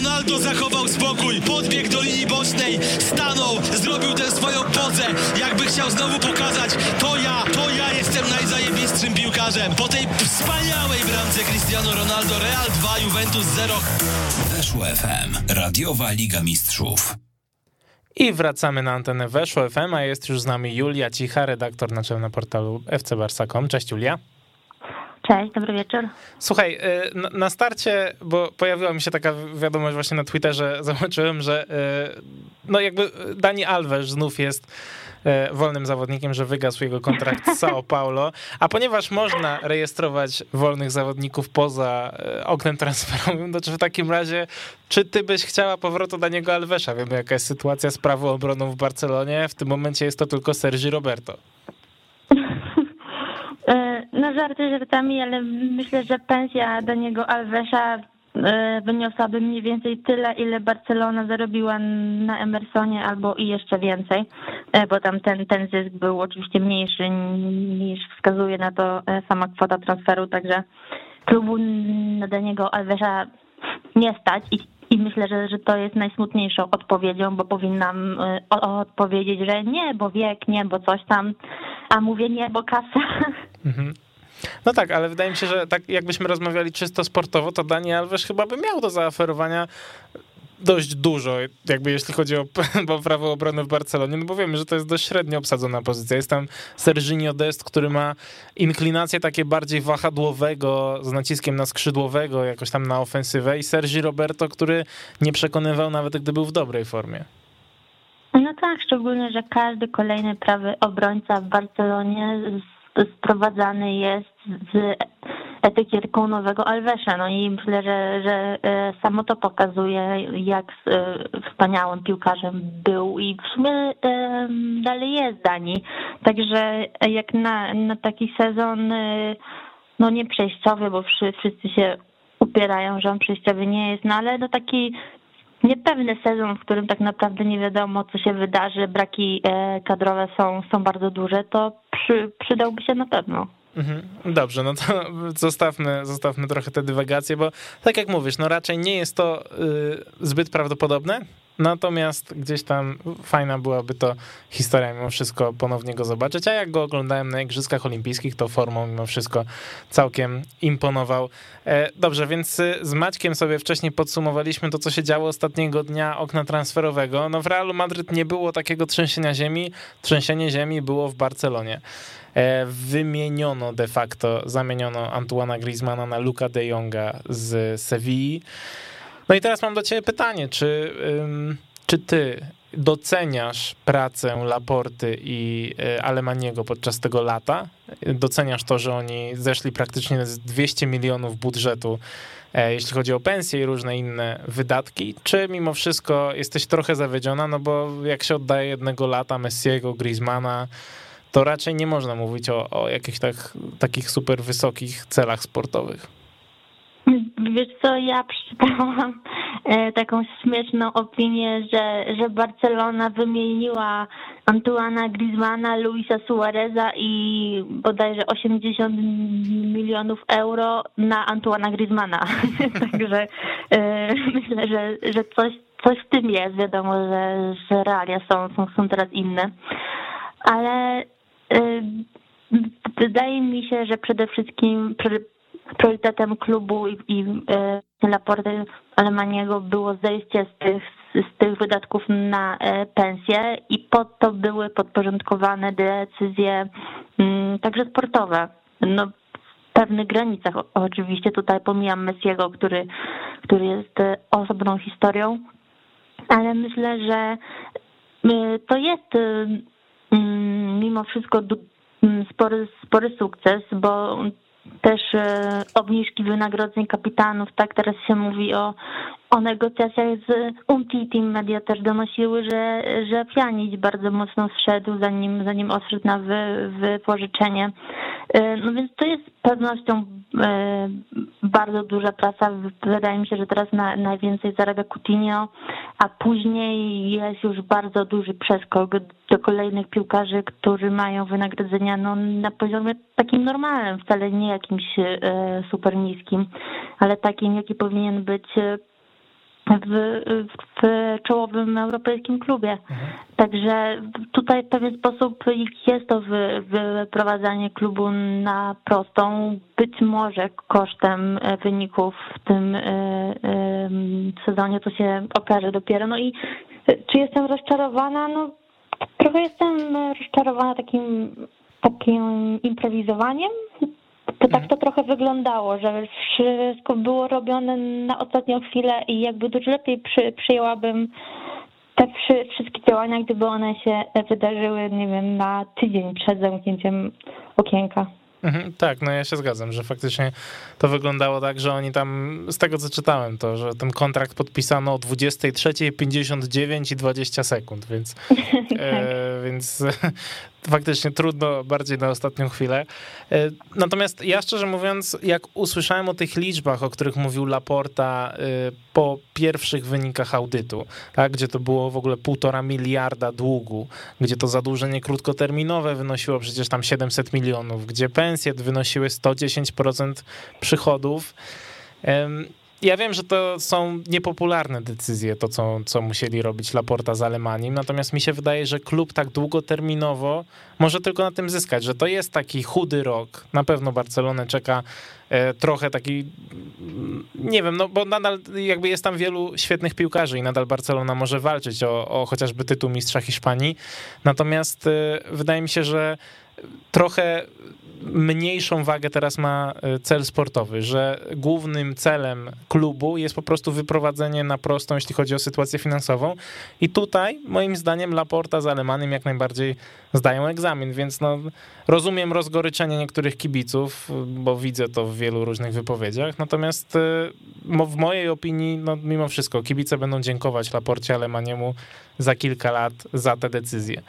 Ronaldo zachował spokój, podbiegł do linii bocznej, stanął, zrobił tę swoją pozę, jakby chciał znowu pokazać, to ja, to ja jestem najzajebistszym piłkarzem. Po tej wspaniałej bramce Cristiano Ronaldo, Real 2, Juventus 0. Weszło FM, radiowa Liga Mistrzów. I wracamy na antenę Weszło FM, a jest już z nami Julia Cicha, redaktor naczelna portalu fcbarsa.com. Cześć Julia. Cześć, dobry wieczór. Słuchaj, y, na starcie, bo pojawiła mi się taka wiadomość właśnie na Twitterze, zobaczyłem, że y, no jakby Dani Alves znów jest y, wolnym zawodnikiem, że wygasł jego kontrakt z São Paulo, a ponieważ można rejestrować wolnych zawodników poza oknem transferowym, to czy w takim razie, czy ty byś chciała powrotu Daniego Alvesa? Wiemy jaka jest sytuacja z prawą obroną w Barcelonie, w tym momencie jest to tylko Sergi Roberto. E, no żarty żartami, ale myślę, że pensja do niego Alvesa e, wyniosłaby mniej więcej tyle, ile Barcelona zarobiła na Emersonie albo i jeszcze więcej, e, bo tam ten, ten zysk był oczywiście mniejszy niż wskazuje na to sama kwota transferu, także klubu na Daniego Alvesa nie stać i, i myślę, że, że to jest najsmutniejszą odpowiedzią, bo powinnam odpowiedzieć, że nie, bo wiek, nie, bo coś tam, a mówię nie, bo kasa. Mhm. No tak, ale wydaje mi się, że tak jakbyśmy rozmawiali czysto sportowo, to Dani Alves chyba by miał do zaoferowania dość dużo, jakby jeśli chodzi o, o prawo obrony w Barcelonie, no bo wiemy, że to jest dość średnio obsadzona pozycja. Jest tam Serginio Dest, który ma inklinację takie bardziej wahadłowego, z naciskiem na skrzydłowego, jakoś tam na ofensywę i Sergi Roberto, który nie przekonywał nawet, gdy był w dobrej formie. No tak, szczególnie, że każdy kolejny prawy obrońca w Barcelonie sprowadzany jest z etykietką nowego Alvesa. No i myślę, że, że e, samo to pokazuje, jak e, wspaniałym piłkarzem był i w sumie e, dalej jest Dani. Także jak na, na taki sezon no nie przejściowy, bo wszyscy się upierają, że on przejściowy nie jest, no ale no taki niepewny sezon, w którym tak naprawdę nie wiadomo, co się wydarzy, braki kadrowe są, są bardzo duże, to przy, przydałby się na pewno. Mhm. Dobrze, no to zostawmy, zostawmy trochę te dywagacje, bo tak jak mówisz, no raczej nie jest to y, zbyt prawdopodobne, natomiast gdzieś tam fajna byłaby to historia mimo wszystko ponownie go zobaczyć, a jak go oglądałem na Igrzyskach Olimpijskich, to formą mimo wszystko całkiem imponował. E, dobrze, więc y, z Maćkiem sobie wcześniej podsumowaliśmy to, co się działo ostatniego dnia okna transferowego. No w Realu Madryt nie było takiego trzęsienia ziemi, trzęsienie ziemi było w Barcelonie. E, wymieniono de facto, zamieniono Antuana Griezmana na Luka de Jonga z Sewilli. No i teraz mam do ciebie pytanie, czy, czy ty doceniasz pracę Laporty i e, Alemaniego podczas tego lata? Doceniasz to, że oni zeszli praktycznie z 200 milionów budżetu, e, jeśli chodzi o pensje i różne inne wydatki? Czy mimo wszystko jesteś trochę zawiedziona, no bo jak się oddaje jednego lata Messiego, Griezmana, to raczej nie można mówić o, o jakichś tak, takich super wysokich celach sportowych. Wiesz co, ja przeczytałam e, taką śmieszną opinię, że, że Barcelona wymieniła Antuana Griezmana, Luisa Suareza i bodajże 80 milionów euro na Antuana Griezmana. Także e, myślę, że, że coś, coś w tym jest. Wiadomo, że, że realia są, są, są teraz inne. Ale Wydaje mi się, że przede wszystkim priorytetem klubu i, i Laporte Alemaniego było zejście z tych, z tych wydatków na e, pensje i pod to były podporządkowane decyzje mm, także sportowe. No, w pewnych granicach oczywiście tutaj pomijam Messiego, który, który jest osobną historią, ale myślę, że to jest mm, mimo wszystko spory, spory sukces, bo też e, obniżki wynagrodzeń kapitanów, tak teraz się mówi o, o negocjacjach z Umtiti. Media też donosiły, że, że Pjanić bardzo mocno zszedł, zanim, zanim odszedł na wy, wypożyczenie. E, no więc to jest z pewnością e, bardzo duża praca. Wydaje mi się, że teraz na, najwięcej zarabia Coutinho, a później jest już bardzo duży przeskok do kolejnych piłkarzy, którzy mają wynagrodzenia no, na poziomie takim normalnym, wcale nie jakimś e, super niskim, ale takim, jaki powinien być w, w czołowym europejskim klubie. Mhm. Także tutaj w pewien sposób jest to wyprowadzanie klubu na prostą, być może kosztem wyników w tym e, e, sezonie, to się okaże dopiero. No i czy jestem rozczarowana? No trochę jestem rozczarowana takim takim improwizowaniem to tak to trochę wyglądało, że wszystko było robione na ostatnią chwilę i jakby dużo lepiej przy, przyjęłabym te wszystkie działania, gdyby one się wydarzyły, nie wiem, na tydzień przed zamknięciem okienka. Mhm, tak, no ja się zgadzam, że faktycznie to wyglądało tak, że oni tam, z tego co czytałem, to, że ten kontrakt podpisano o 23.59 i 20 sekund, więc, e, tak. więc faktycznie trudno bardziej na ostatnią chwilę. E, natomiast ja szczerze mówiąc, jak usłyszałem o tych liczbach, o których mówił Laporta e, po pierwszych wynikach audytu, tak, gdzie to było w ogóle półtora miliarda długu, gdzie to zadłużenie krótkoterminowe wynosiło przecież tam 700 milionów, gdzie pensje wynosiły 110% przychodów, ja wiem, że to są niepopularne decyzje, to co, co musieli robić Laporta z Alemaniem, natomiast mi się wydaje, że klub tak długoterminowo może tylko na tym zyskać, że to jest taki chudy rok. Na pewno Barcelonę czeka e, trochę taki, nie wiem, no bo nadal jakby jest tam wielu świetnych piłkarzy i nadal Barcelona może walczyć o, o chociażby tytuł mistrza Hiszpanii. Natomiast e, wydaje mi się, że trochę mniejszą wagę teraz ma e, cel sportowy, że głównym celem klubu jest po prostu wyprowadzenie na prostą, jeśli chodzi o sytuację finansową. I tutaj, moim zdaniem, Laporta z Alemanem jak najbardziej zdają egzamin, więc no, rozumiem rozgoryczenie niektórych kibiców, bo widzę to w wielu różnych wypowiedziach. Natomiast e, w mojej opinii, no, mimo wszystko, kibice będą dziękować Laporcie Alemaniemu za kilka lat za te decyzje.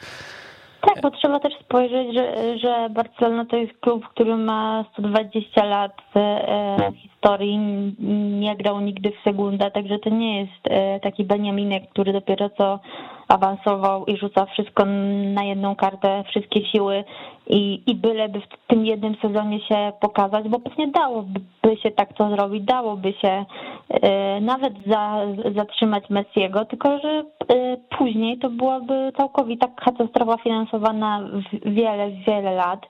Tak, bo trzeba też spojrzeć, że, że Barcelona to jest klub, który ma 120 lat e, historii, nie grał nigdy w sekundę, także to nie jest e, taki Beniaminek, który dopiero co awansował i rzuca wszystko na jedną kartę, wszystkie siły i, i byleby w tym jednym sezonie się pokazać, bo pewnie dałoby się tak to zrobić, dałoby się e, nawet za, zatrzymać Messiego, tylko że e, później to byłaby całkowita katastrofa finansowa na wiele, wiele lat,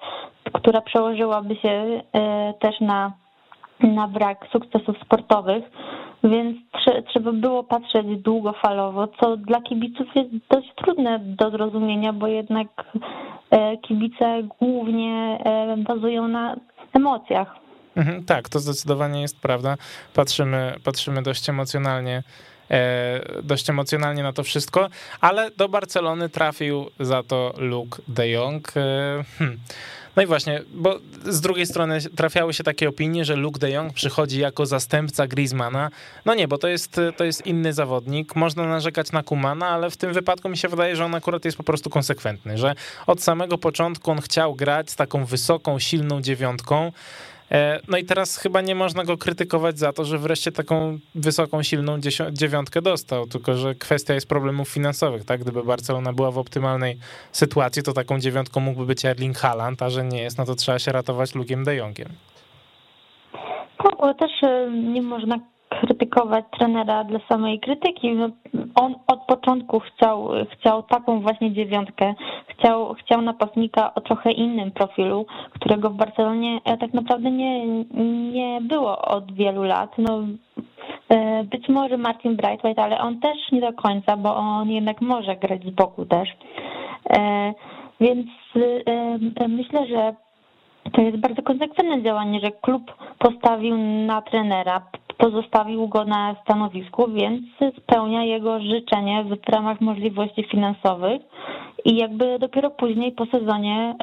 która przełożyłaby się e, też na na brak sukcesów sportowych, więc trzeba było patrzeć długofalowo, co dla kibiców jest dość trudne do zrozumienia, bo jednak e, kibice głównie e, bazują na emocjach. Mhm, tak, to zdecydowanie jest prawda. Patrzymy, patrzymy dość emocjonalnie e, dość emocjonalnie na to wszystko, ale do Barcelony trafił za to Luke de Jong. Hmm. No i właśnie, bo z drugiej strony trafiały się takie opinie, że Luke de Jong przychodzi jako zastępca Griezmana. No nie, bo to jest, to jest inny zawodnik. Można narzekać na Kumana, ale w tym wypadku mi się wydaje, że on akurat jest po prostu konsekwentny, że od samego początku on chciał grać z taką wysoką, silną dziewiątką. E, no i teraz chyba nie można go krytykować za to, że wreszcie taką wysoką, silną dziewiątkę dostał, tylko że kwestia jest problemów finansowych, tak? Gdyby Barcelona była w optymalnej sytuacji, to taką dziewiątką mógłby być Erling Haaland, a że nie jest, no to trzeba się ratować Lukiem de Jongiem. Ale też e, nie można krytykować trenera dla samej krytyki. No, on od początku chciał, chciał taką właśnie dziewiątkę, chciał, chciał napastnika o trochę innym profilu, którego w Barcelonie e, tak naprawdę nie, nie było od wielu lat. No, e, być może Martin Brightwhite, ale on też nie do końca, bo on jednak może grać z boku też. E, więc myślę, że to jest bardzo konsekwentne działanie, że klub postawił na trenera, pozostawił go na stanowisku, więc spełnia jego życzenie w ramach możliwości finansowych i jakby dopiero później po sezonie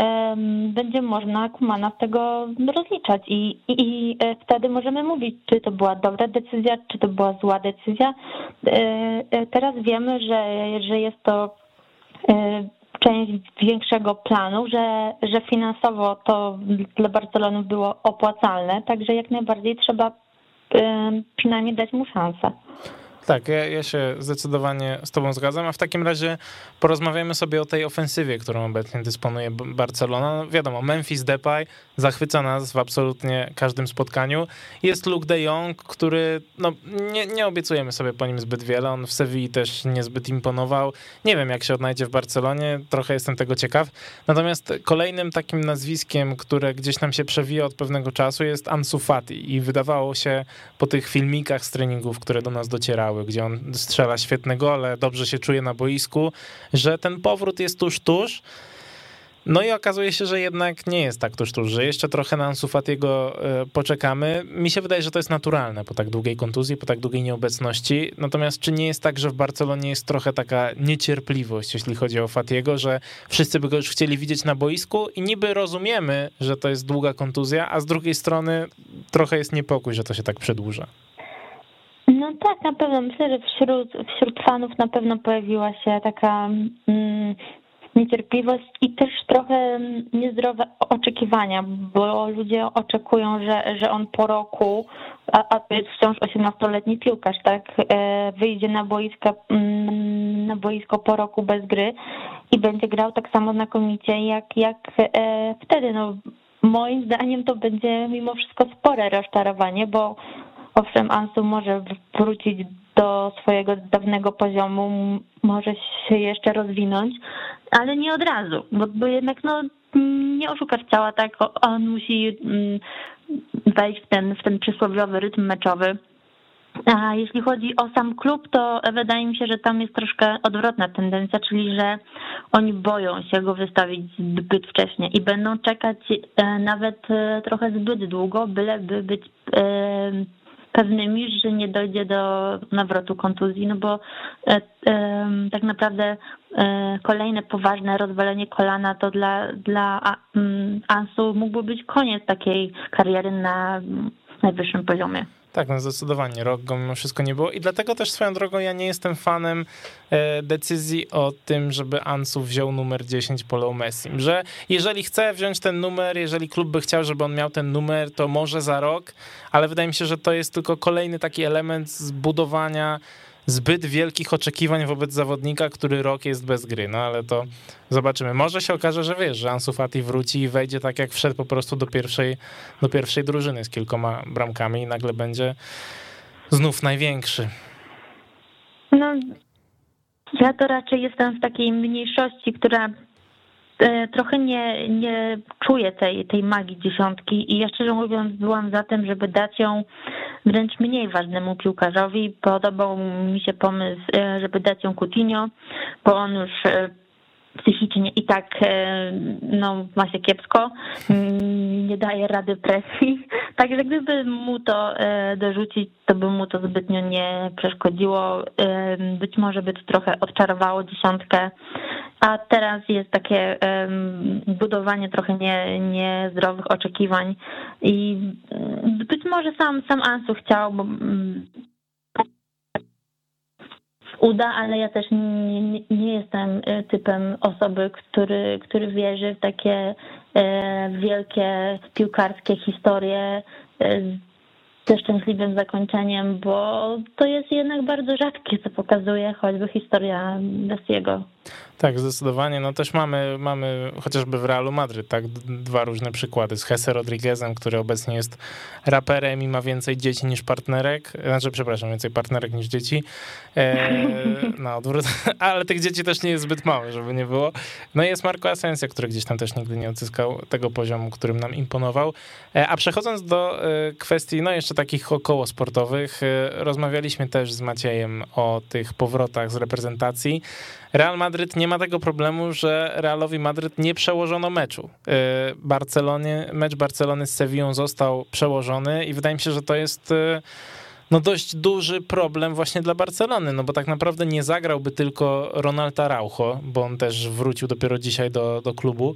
będzie można Kumana tego rozliczać I, i, i e, wtedy możemy mówić, czy to była dobra decyzja, czy to była zła decyzja. E, e, teraz wiemy, że, że jest to część większego planu, że, że finansowo to dla Barcelony było opłacalne, także jak najbardziej trzeba przynajmniej dać mu szansę. Tak, ja, ja, się zdecydowanie z Tobą zgadzam, a w takim razie porozmawiamy sobie o tej ofensywie, którą obecnie dysponuje Barcelona. No, wiadomo, Memphis Depay zachwyca nas w absolutnie każdym spotkaniu. Jest Luke de Jong, który no, nie, nie obiecujemy sobie po nim zbyt wiele. On w Sewilli też niezbyt imponował. Nie wiem, jak się odnajdzie w Barcelonie, trochę jestem tego ciekaw. Natomiast kolejnym takim nazwiskiem, które gdzieś nam się przewija od pewnego czasu jest Ansu Fati i wydawało się po tych filmikach z treningów, które do nas docierały, gdzie on strzela świetne gole, dobrze się czuje na boisku, że ten powrót jest tuż, tuż. No i okazuje się, że jednak nie jest tak tuż, tuż, że jeszcze trochę na Ansu Fatiego e, poczekamy. Mi się wydaje, że to jest naturalne po tak długiej kontuzji, po tak długiej nieobecności. Natomiast czy nie jest tak, że w Barcelonie jest trochę taka niecierpliwość, jeśli chodzi o Fatiego, że wszyscy by go już chcieli widzieć na boisku i niby rozumiemy, że to jest długa kontuzja, a z drugiej strony trochę jest niepokój, że to się tak przedłuża. No tak, na pewno. Myślę, że wśród, wśród fanów na pewno pojawiła się taka mm, niecierpliwość i też trochę niezdrowe oczekiwania, bo ludzie oczekują, że, że on po roku, a, a to jest wciąż 18-letni piłkarz, tak, e, wyjdzie na boisko, mm, na boisko po roku bez gry i będzie grał tak samo znakomicie jak, jak e, wtedy. No, moim zdaniem to będzie mimo wszystko spore rozczarowanie, bo Owszem, Ansu może wrócić do swojego dawnego poziomu, może się jeszcze rozwinąć, ale nie od razu, bo, bo jednak no, nie oszukasz ciała, tak? On musi mm, wejść w ten, w ten przysłowiowy rytm meczowy. A jeśli chodzi o sam klub, to wydaje mi się, że tam jest troszkę odwrotna tendencja, czyli że oni boją się go wystawić zbyt wcześnie i będą czekać e, nawet e, trochę zbyt długo, byleby być e, pewnymi, że nie dojdzie do nawrotu kontuzji, no bo e, e, tak naprawdę e, kolejne poważne rozwalenie kolana to dla, dla mm, Ansu mógłby być koniec takiej kariery na najwyższym poziomie. Tak, no zdecydowanie. Rok go mimo wszystko nie było i dlatego też swoją drogą ja nie jestem fanem e, decyzji o tym, żeby Ansu wziął numer 10 po Leo Messi. Że jeżeli chce wziąć ten numer, jeżeli klub by chciał, żeby on miał ten numer, to może za rok, ale wydaje mi się, że to jest tylko kolejny taki element zbudowania zbyt wielkich oczekiwań wobec zawodnika, który rok jest bez gry, no ale to zobaczymy. Może się okaże, że wiesz, że Ansu Fati wróci i wejdzie tak jak wszedł po prostu do pierwszej, do pierwszej drużyny z kilkoma bramkami i nagle będzie znów największy. No, ja to raczej jestem w takiej mniejszości, która trochę nie, nie czuję tej, tej magii dziesiątki i ja szczerze mówiąc byłam za tym, żeby dać ją wręcz mniej ważnemu piłkarzowi. Podobał mi się pomysł, e, żeby dać ją Coutinho, bo on już e, psychicznie i tak e, no, ma się kiepsko, mm, nie daje rady presji. Także gdyby mu to dorzucić, to by mu to zbytnio nie przeszkodziło. Być może by to trochę odczarowało dziesiątkę, a teraz jest takie budowanie trochę nie, niezdrowych oczekiwań i być może sam, sam Ansu chciał, bo mm, uda, ale ja też nie, nie, jestem e, typem osoby, który, który wierzy w takie e, wielkie piłkarskie historie e, ze szczęśliwym zakończeniem, bo to jest jednak bardzo rzadkie, co pokazuje choćby historia Messiego. Tak, zdecydowanie. No też mamy, mamy chociażby w Realu Madryt, tak, dwa różne przykłady. Z Jesse Rodriguezem, który obecnie jest raperem i ma więcej dzieci niż partnerek. Znaczy, przepraszam, więcej partnerek niż dzieci. E, na odwrót. Ale tych dzieci też nie jest zbyt mało, żeby nie było. No i jest Marco Asensio, który gdzieś tam też nigdy nie odzyskał tego poziomu, którym nam imponował. E, a przechodząc do e, kwestii, no jeszcze takich około sportowych. Rozmawialiśmy też z Maciejem o tych powrotach z reprezentacji. Real Madryt nie ma tego problemu, że Realowi Madryt nie przełożono meczu. Barcelonie, mecz Barcelony z Sevillą został przełożony i wydaje mi się, że to jest no dość duży problem właśnie dla Barcelony, no bo tak naprawdę nie zagrałby tylko Ronald Araujo, bo on też wrócił dopiero dzisiaj do, do klubu.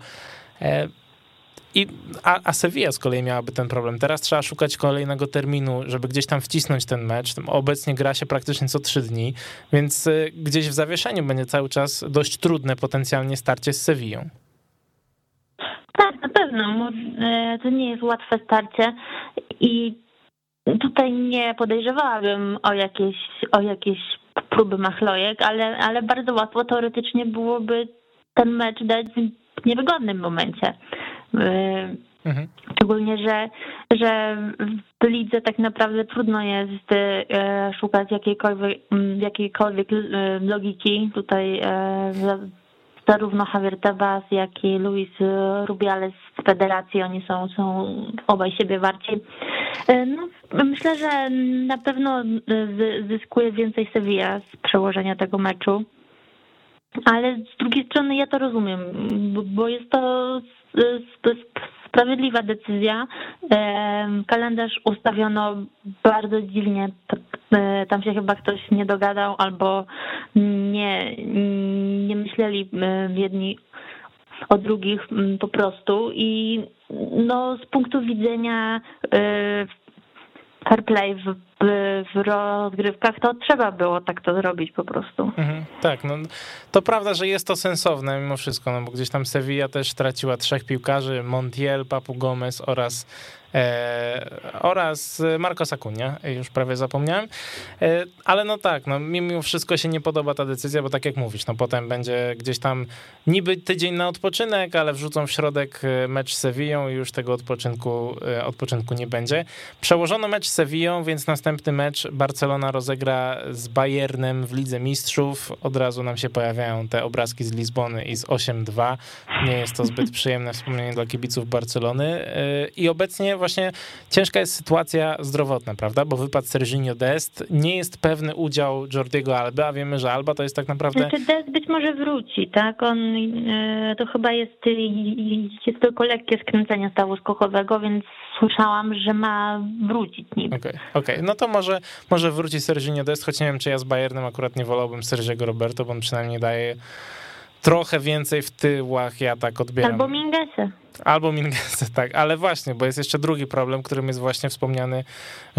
I, a, a Sevilla z kolei miałaby ten problem. Teraz trzeba szukać kolejnego terminu, żeby gdzieś tam wcisnąć ten mecz. Obecnie gra się praktycznie co trzy dni, więc e, gdzieś w zawieszeniu będzie cały czas dość trudne potencjalnie starcie z Sevillą. Tak, na pewno. E, to nie jest łatwe starcie i Tutaj nie podejrzewałabym o jakieś, o jakieś próby machlojek, ale, ale bardzo łatwo teoretycznie byłoby ten mecz dać w niewygodnym momencie. Mhm. Szczególnie, że, że w lidze tak naprawdę trudno jest e, szukać jakiejkolwiek, jakiejkolwiek e, logiki. Tutaj e, zarówno Javier Tebas, jak i Luis Rubiales z federacji, oni są, są obaj siebie warci. No, myślę, że na pewno zyskuje więcej Sevilla z przełożenia tego meczu. Ale z drugiej strony ja to rozumiem, bo jest to sprawiedliwa decyzja. E, kalendarz ustawiono bardzo dziwnie. E, tam się chyba ktoś nie dogadał albo nie, nie myśleli jedni o drugich po prostu. I no, z punktu widzenia e, fair play w, w rozgrywkach, to trzeba było tak to zrobić po prostu. Mhm, tak, no to prawda, że jest to sensowne mimo wszystko, no bo gdzieś tam Sevilla też traciła trzech piłkarzy, Montiel, Papu Gomez oraz oraz Marco Sakunia, już prawie zapomniałem. E, ale no tak, no mimo wszystko się nie podoba ta decyzja, bo tak jak mówisz, no potem będzie gdzieś tam niby tydzień na odpoczynek, ale wrzucą w środek e, mecz z Sevillą i już tego odpoczynku, odpoczynku nie będzie. Przełożono mecz z Sevillą, więc następny mecz Barcelona rozegra z Bayernem w Lidze Mistrzów. Od razu nam się pojawiają te obrazki z Lizbony i z 8-2. Nie jest to zbyt przyjemne wspomnienie dla kibiców Barcelony. I obecnie właśnie ciężka jest sytuacja zdrowotna, prawda? Bo wypadł Serginio Dest, nie jest pewny udział Jordiego Alba, a wiemy, że Alba to jest tak naprawdę... Znaczy Dest być może wróci, tak? On e, to chyba jest, jest tylko lekkie skręcenie stawu skokowego, więc słyszałam, że ma wrócić nim. Okej, okay, okay, no to może, może wróci Serginio Dest, choć nie wiem, czy ja z Bayernem akurat nie wolałbym Sergiego Roberto, bo on przynajmniej daje trochę więcej w tyłach, ja tak odbieram. Albo Mingese. Albo Mingese, tak, ale właśnie, bo jest jeszcze drugi problem, którym jest właśnie wspomniany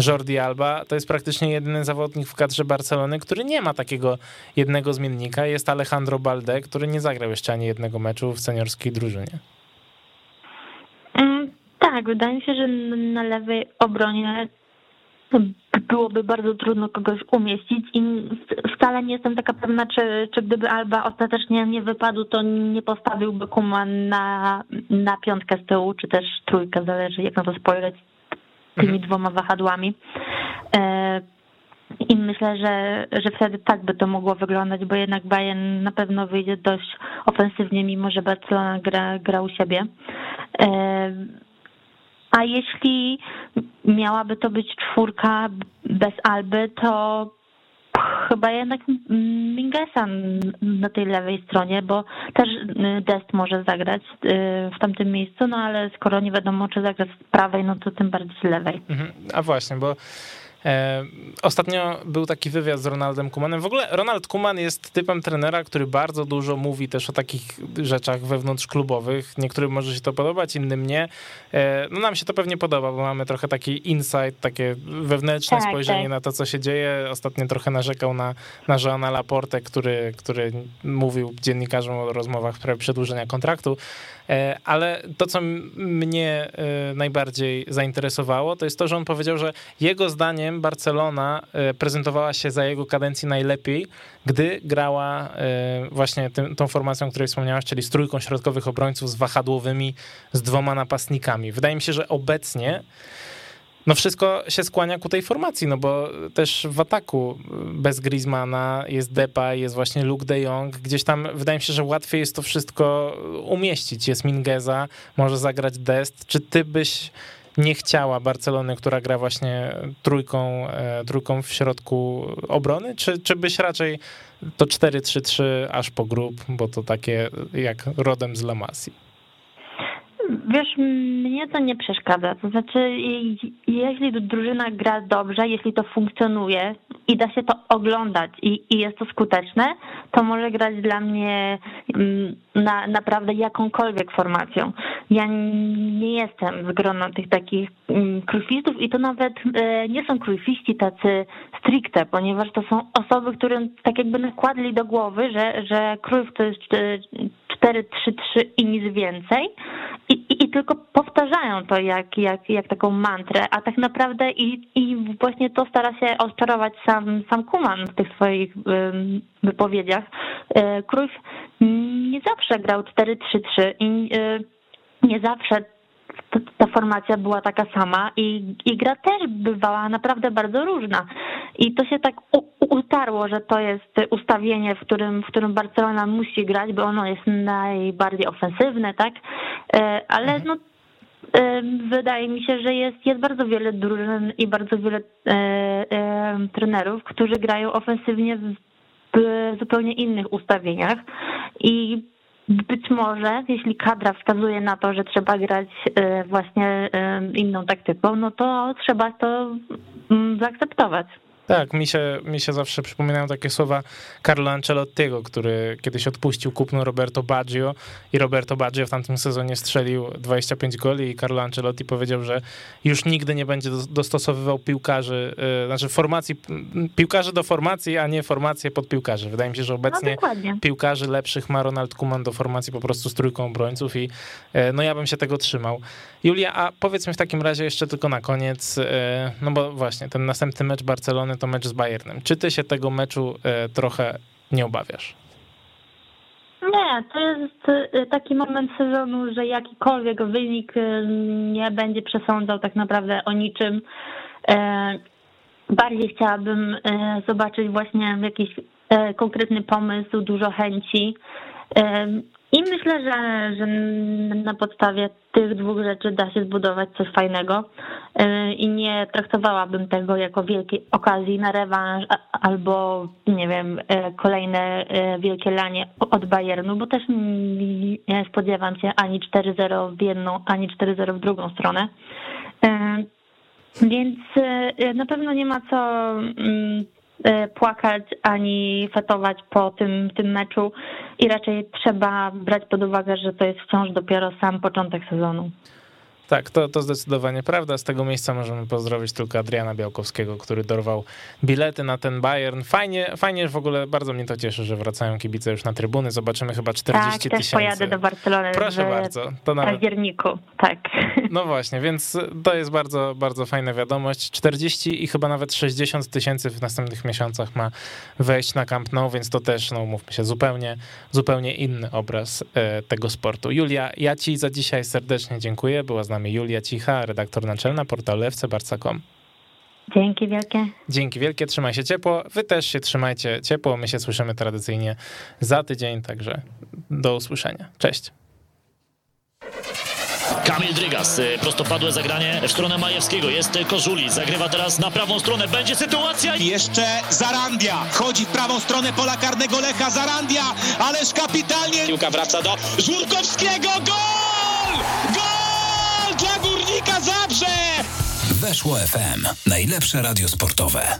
Jordi Alba. To jest praktycznie jedyny zawodnik w kadrze Barcelony, który nie ma takiego jednego zmiennika. Jest Alejandro Balde, który nie zagrał jeszcze ani jednego meczu w seniorskiej drużynie. Mm, tak, wydaje mi się, że na lewej obronie byłoby bardzo trudno kogoś umieścić i wcale nie jestem taka pewna, czy, czy gdyby Alba ostatecznie nie wypadł, to nie postawiłby Kuman na, na piątkę z tyłu, czy też trójkę, zależy jak na to spojrzeć tymi mhm. dwoma wahadłami. E, I myślę, że, że wtedy tak by to mogło wyglądać, bo jednak Bayern na pewno wyjdzie dość ofensywnie, mimo że Barcelona gra, gra u siebie. A jeśli miałaby to być czwórka bez Alby, to chyba jednak Mingesa na tej lewej stronie, bo też Dest może zagrać y, w tamtym miejscu, no ale skoro nie wiadomo, czy zagrać z prawej, no to tym bardziej z lewej. Mhm. A właśnie, bo ostatnio był taki wywiad z Ronaldem Kumanem. W ogóle Ronald Kuman jest typem trenera, który bardzo dużo mówi też o takich rzeczach wewnątrzklubowych. Niektórym może się to podobać, innym nie. E, no nam się to pewnie podoba, bo mamy trochę taki insight, takie wewnętrzne tak, spojrzenie tak. na to, co się dzieje. Ostatnio trochę narzekał na, na Joana Laporte, który, który mówił dziennikarzom o rozmowach w sprawie przedłużenia kontraktu. E, ale to, co mnie najbardziej zainteresowało, to jest to, że on powiedział, że jego zdaniem Barcelona e, prezentowała się za jego kadencji najlepiej, gdy grała e, właśnie tym, tą formacją, o której wspomniałaś, czyli z trójką środkowych obrońców z wahadłowymi, z dwoma napastnikami. Wydaje mi się, że obecnie no wszystko się skłania ku tej formacji, no bo też w ataku bez Griezmana jest Depay, jest właśnie Luke de Jong, gdzieś tam wydaje mi się, że łatwiej jest to wszystko umieścić. Jest Mingeza, może zagrać Dest. Czy ty byś nie chciała Barcelony, która gra właśnie trójką, e, trójką w środku obrony, czy, czy byś raczej to 4-3-3 aż po grup, bo to takie jak rodem z La? Wiesz, mnie to nie przeszkadza. To znaczy, jeśli drużyna gra dobrze, jeśli to funkcjonuje i da się to oglądać i, i jest to skuteczne, to może grać dla mnie mm, na, naprawdę jakąkolwiek formacją. Ja nie jestem z grona tych takich mm, krufistów i to nawet e, nie są krufiści tacy stricte, ponieważ to są osoby, które tak jakby nakładli do głowy, że, że krów to jest 4-3-3 i nic więcej. I, i, I, tylko powtarzają to jak, jak, jak taką mantrę, a tak naprawdę i, i właśnie to stara się odczarować sam, sam Kuman w tych swoich wypowiedziach. E, Krój nie zawsze grał 4-3-3 i e, nie zawsze ta formacja była taka sama i, i gra też bywała naprawdę bardzo różna. I to się tak utarło, że to jest ustawienie, w którym, w którym Barcelona musi grać, bo ono jest najbardziej ofensywne, tak? E, ale mhm. no e, wydaje mi się, że jest, jest bardzo wiele drużyn i bardzo wiele e, e, trenerów, którzy grają ofensywnie w, w zupełnie innych ustawieniach i być może, jeśli kadra wskazuje na to, że trzeba grać e, właśnie inną taktyką, no to trzeba to mm, zaakceptować. Tak, mi się, mi się zawsze przypominają takie słowa Carlo Ancelottiego, który kiedyś odpuścił kupno Roberto Baggio i Roberto Baggio w tamtym sezonie strzelił 25 goli i Carlo Ancelotti powiedział, że już nigdy nie będzie dostosowywał piłkarzy, yy, znaczy formacji, piłkarzy do formacji, a nie formacje pod piłkarzy. Wydaje mi się, że obecnie no, piłkarzy lepszych ma Ronald Koeman do formacji po prostu z trójką obrońców i yy, no ja bym się tego trzymał. Julia, a powiedz mi w takim razie jeszcze tylko na koniec, yy, no bo właśnie ten następny mecz Barcelony to mecz z Bayernem. Czy ty się tego meczu e, trochę nie obawiasz? Nie, to jest e, taki moment sezonu, że jakikolwiek wynik e, nie będzie przesądzał tak naprawdę o niczym. Bardziej chciałabym zobaczyć właśnie jakiś konkretny pomysł, dużo chęci. I myślę, że, że na podstawie tych dwóch rzeczy da się zbudować coś fajnego y, i nie traktowałabym tego jako wielkiej okazji na rewanż albo, nie wiem, y, kolejne y, wielkie lanie od Bayernu, bo też nie spodziewam się ani 4-0 w jedną, ani 4-0 w drugą stronę. Więc na pewno nie ma co mm, płakać ani fetować po tym, tym meczu i raczej trzeba brać pod uwagę, że to jest wciąż dopiero sam początek sezonu. Tak, to, to zdecydowanie prawda. Z tego miejsca możemy pozdrowić tylko Adriana Białkowskiego, który dorwał bilety na ten Bayern. Fajnie, fajnie w ogóle, bardzo mnie to cieszy, że wracają kibice już na trybuny. Zobaczymy chyba 40 tak, tysięcy. Tak, pojadę do Barcelony Proszę bardzo. To nawet... październiku, tak. No właśnie, więc to jest bardzo, bardzo fajna wiadomość. 40 i chyba nawet 60 tysięcy w następnych miesiącach ma wejść na Camp Nou, więc to też, no mówmy się, zupełnie, zupełnie inny obraz e, tego sportu. Julia, ja ci za dzisiaj serdecznie dziękuję. Była z nami Julia Cicha, redaktor naczelna portalu fcbarca.com. Dzięki wielkie. Dzięki wielkie, trzymaj się ciepło. Wy też się trzymajcie ciepło. My się słyszymy tradycyjnie za tydzień, także do usłyszenia. Cześć. Kamil Drygas, y, prostopadłe zagranie w stronę Majewskiego, jest Kożuli, zagrywa teraz na prawą stronę, będzie sytuacja. Jeszcze Zarandia, wchodzi w prawą stronę pola karnego Lecha, Zarandia, ależ kapitalnie. Piłka wraca do Żurkowskiego, gol! Gol! Zabrze! Weszło FM. Najlepsze radio sportowe.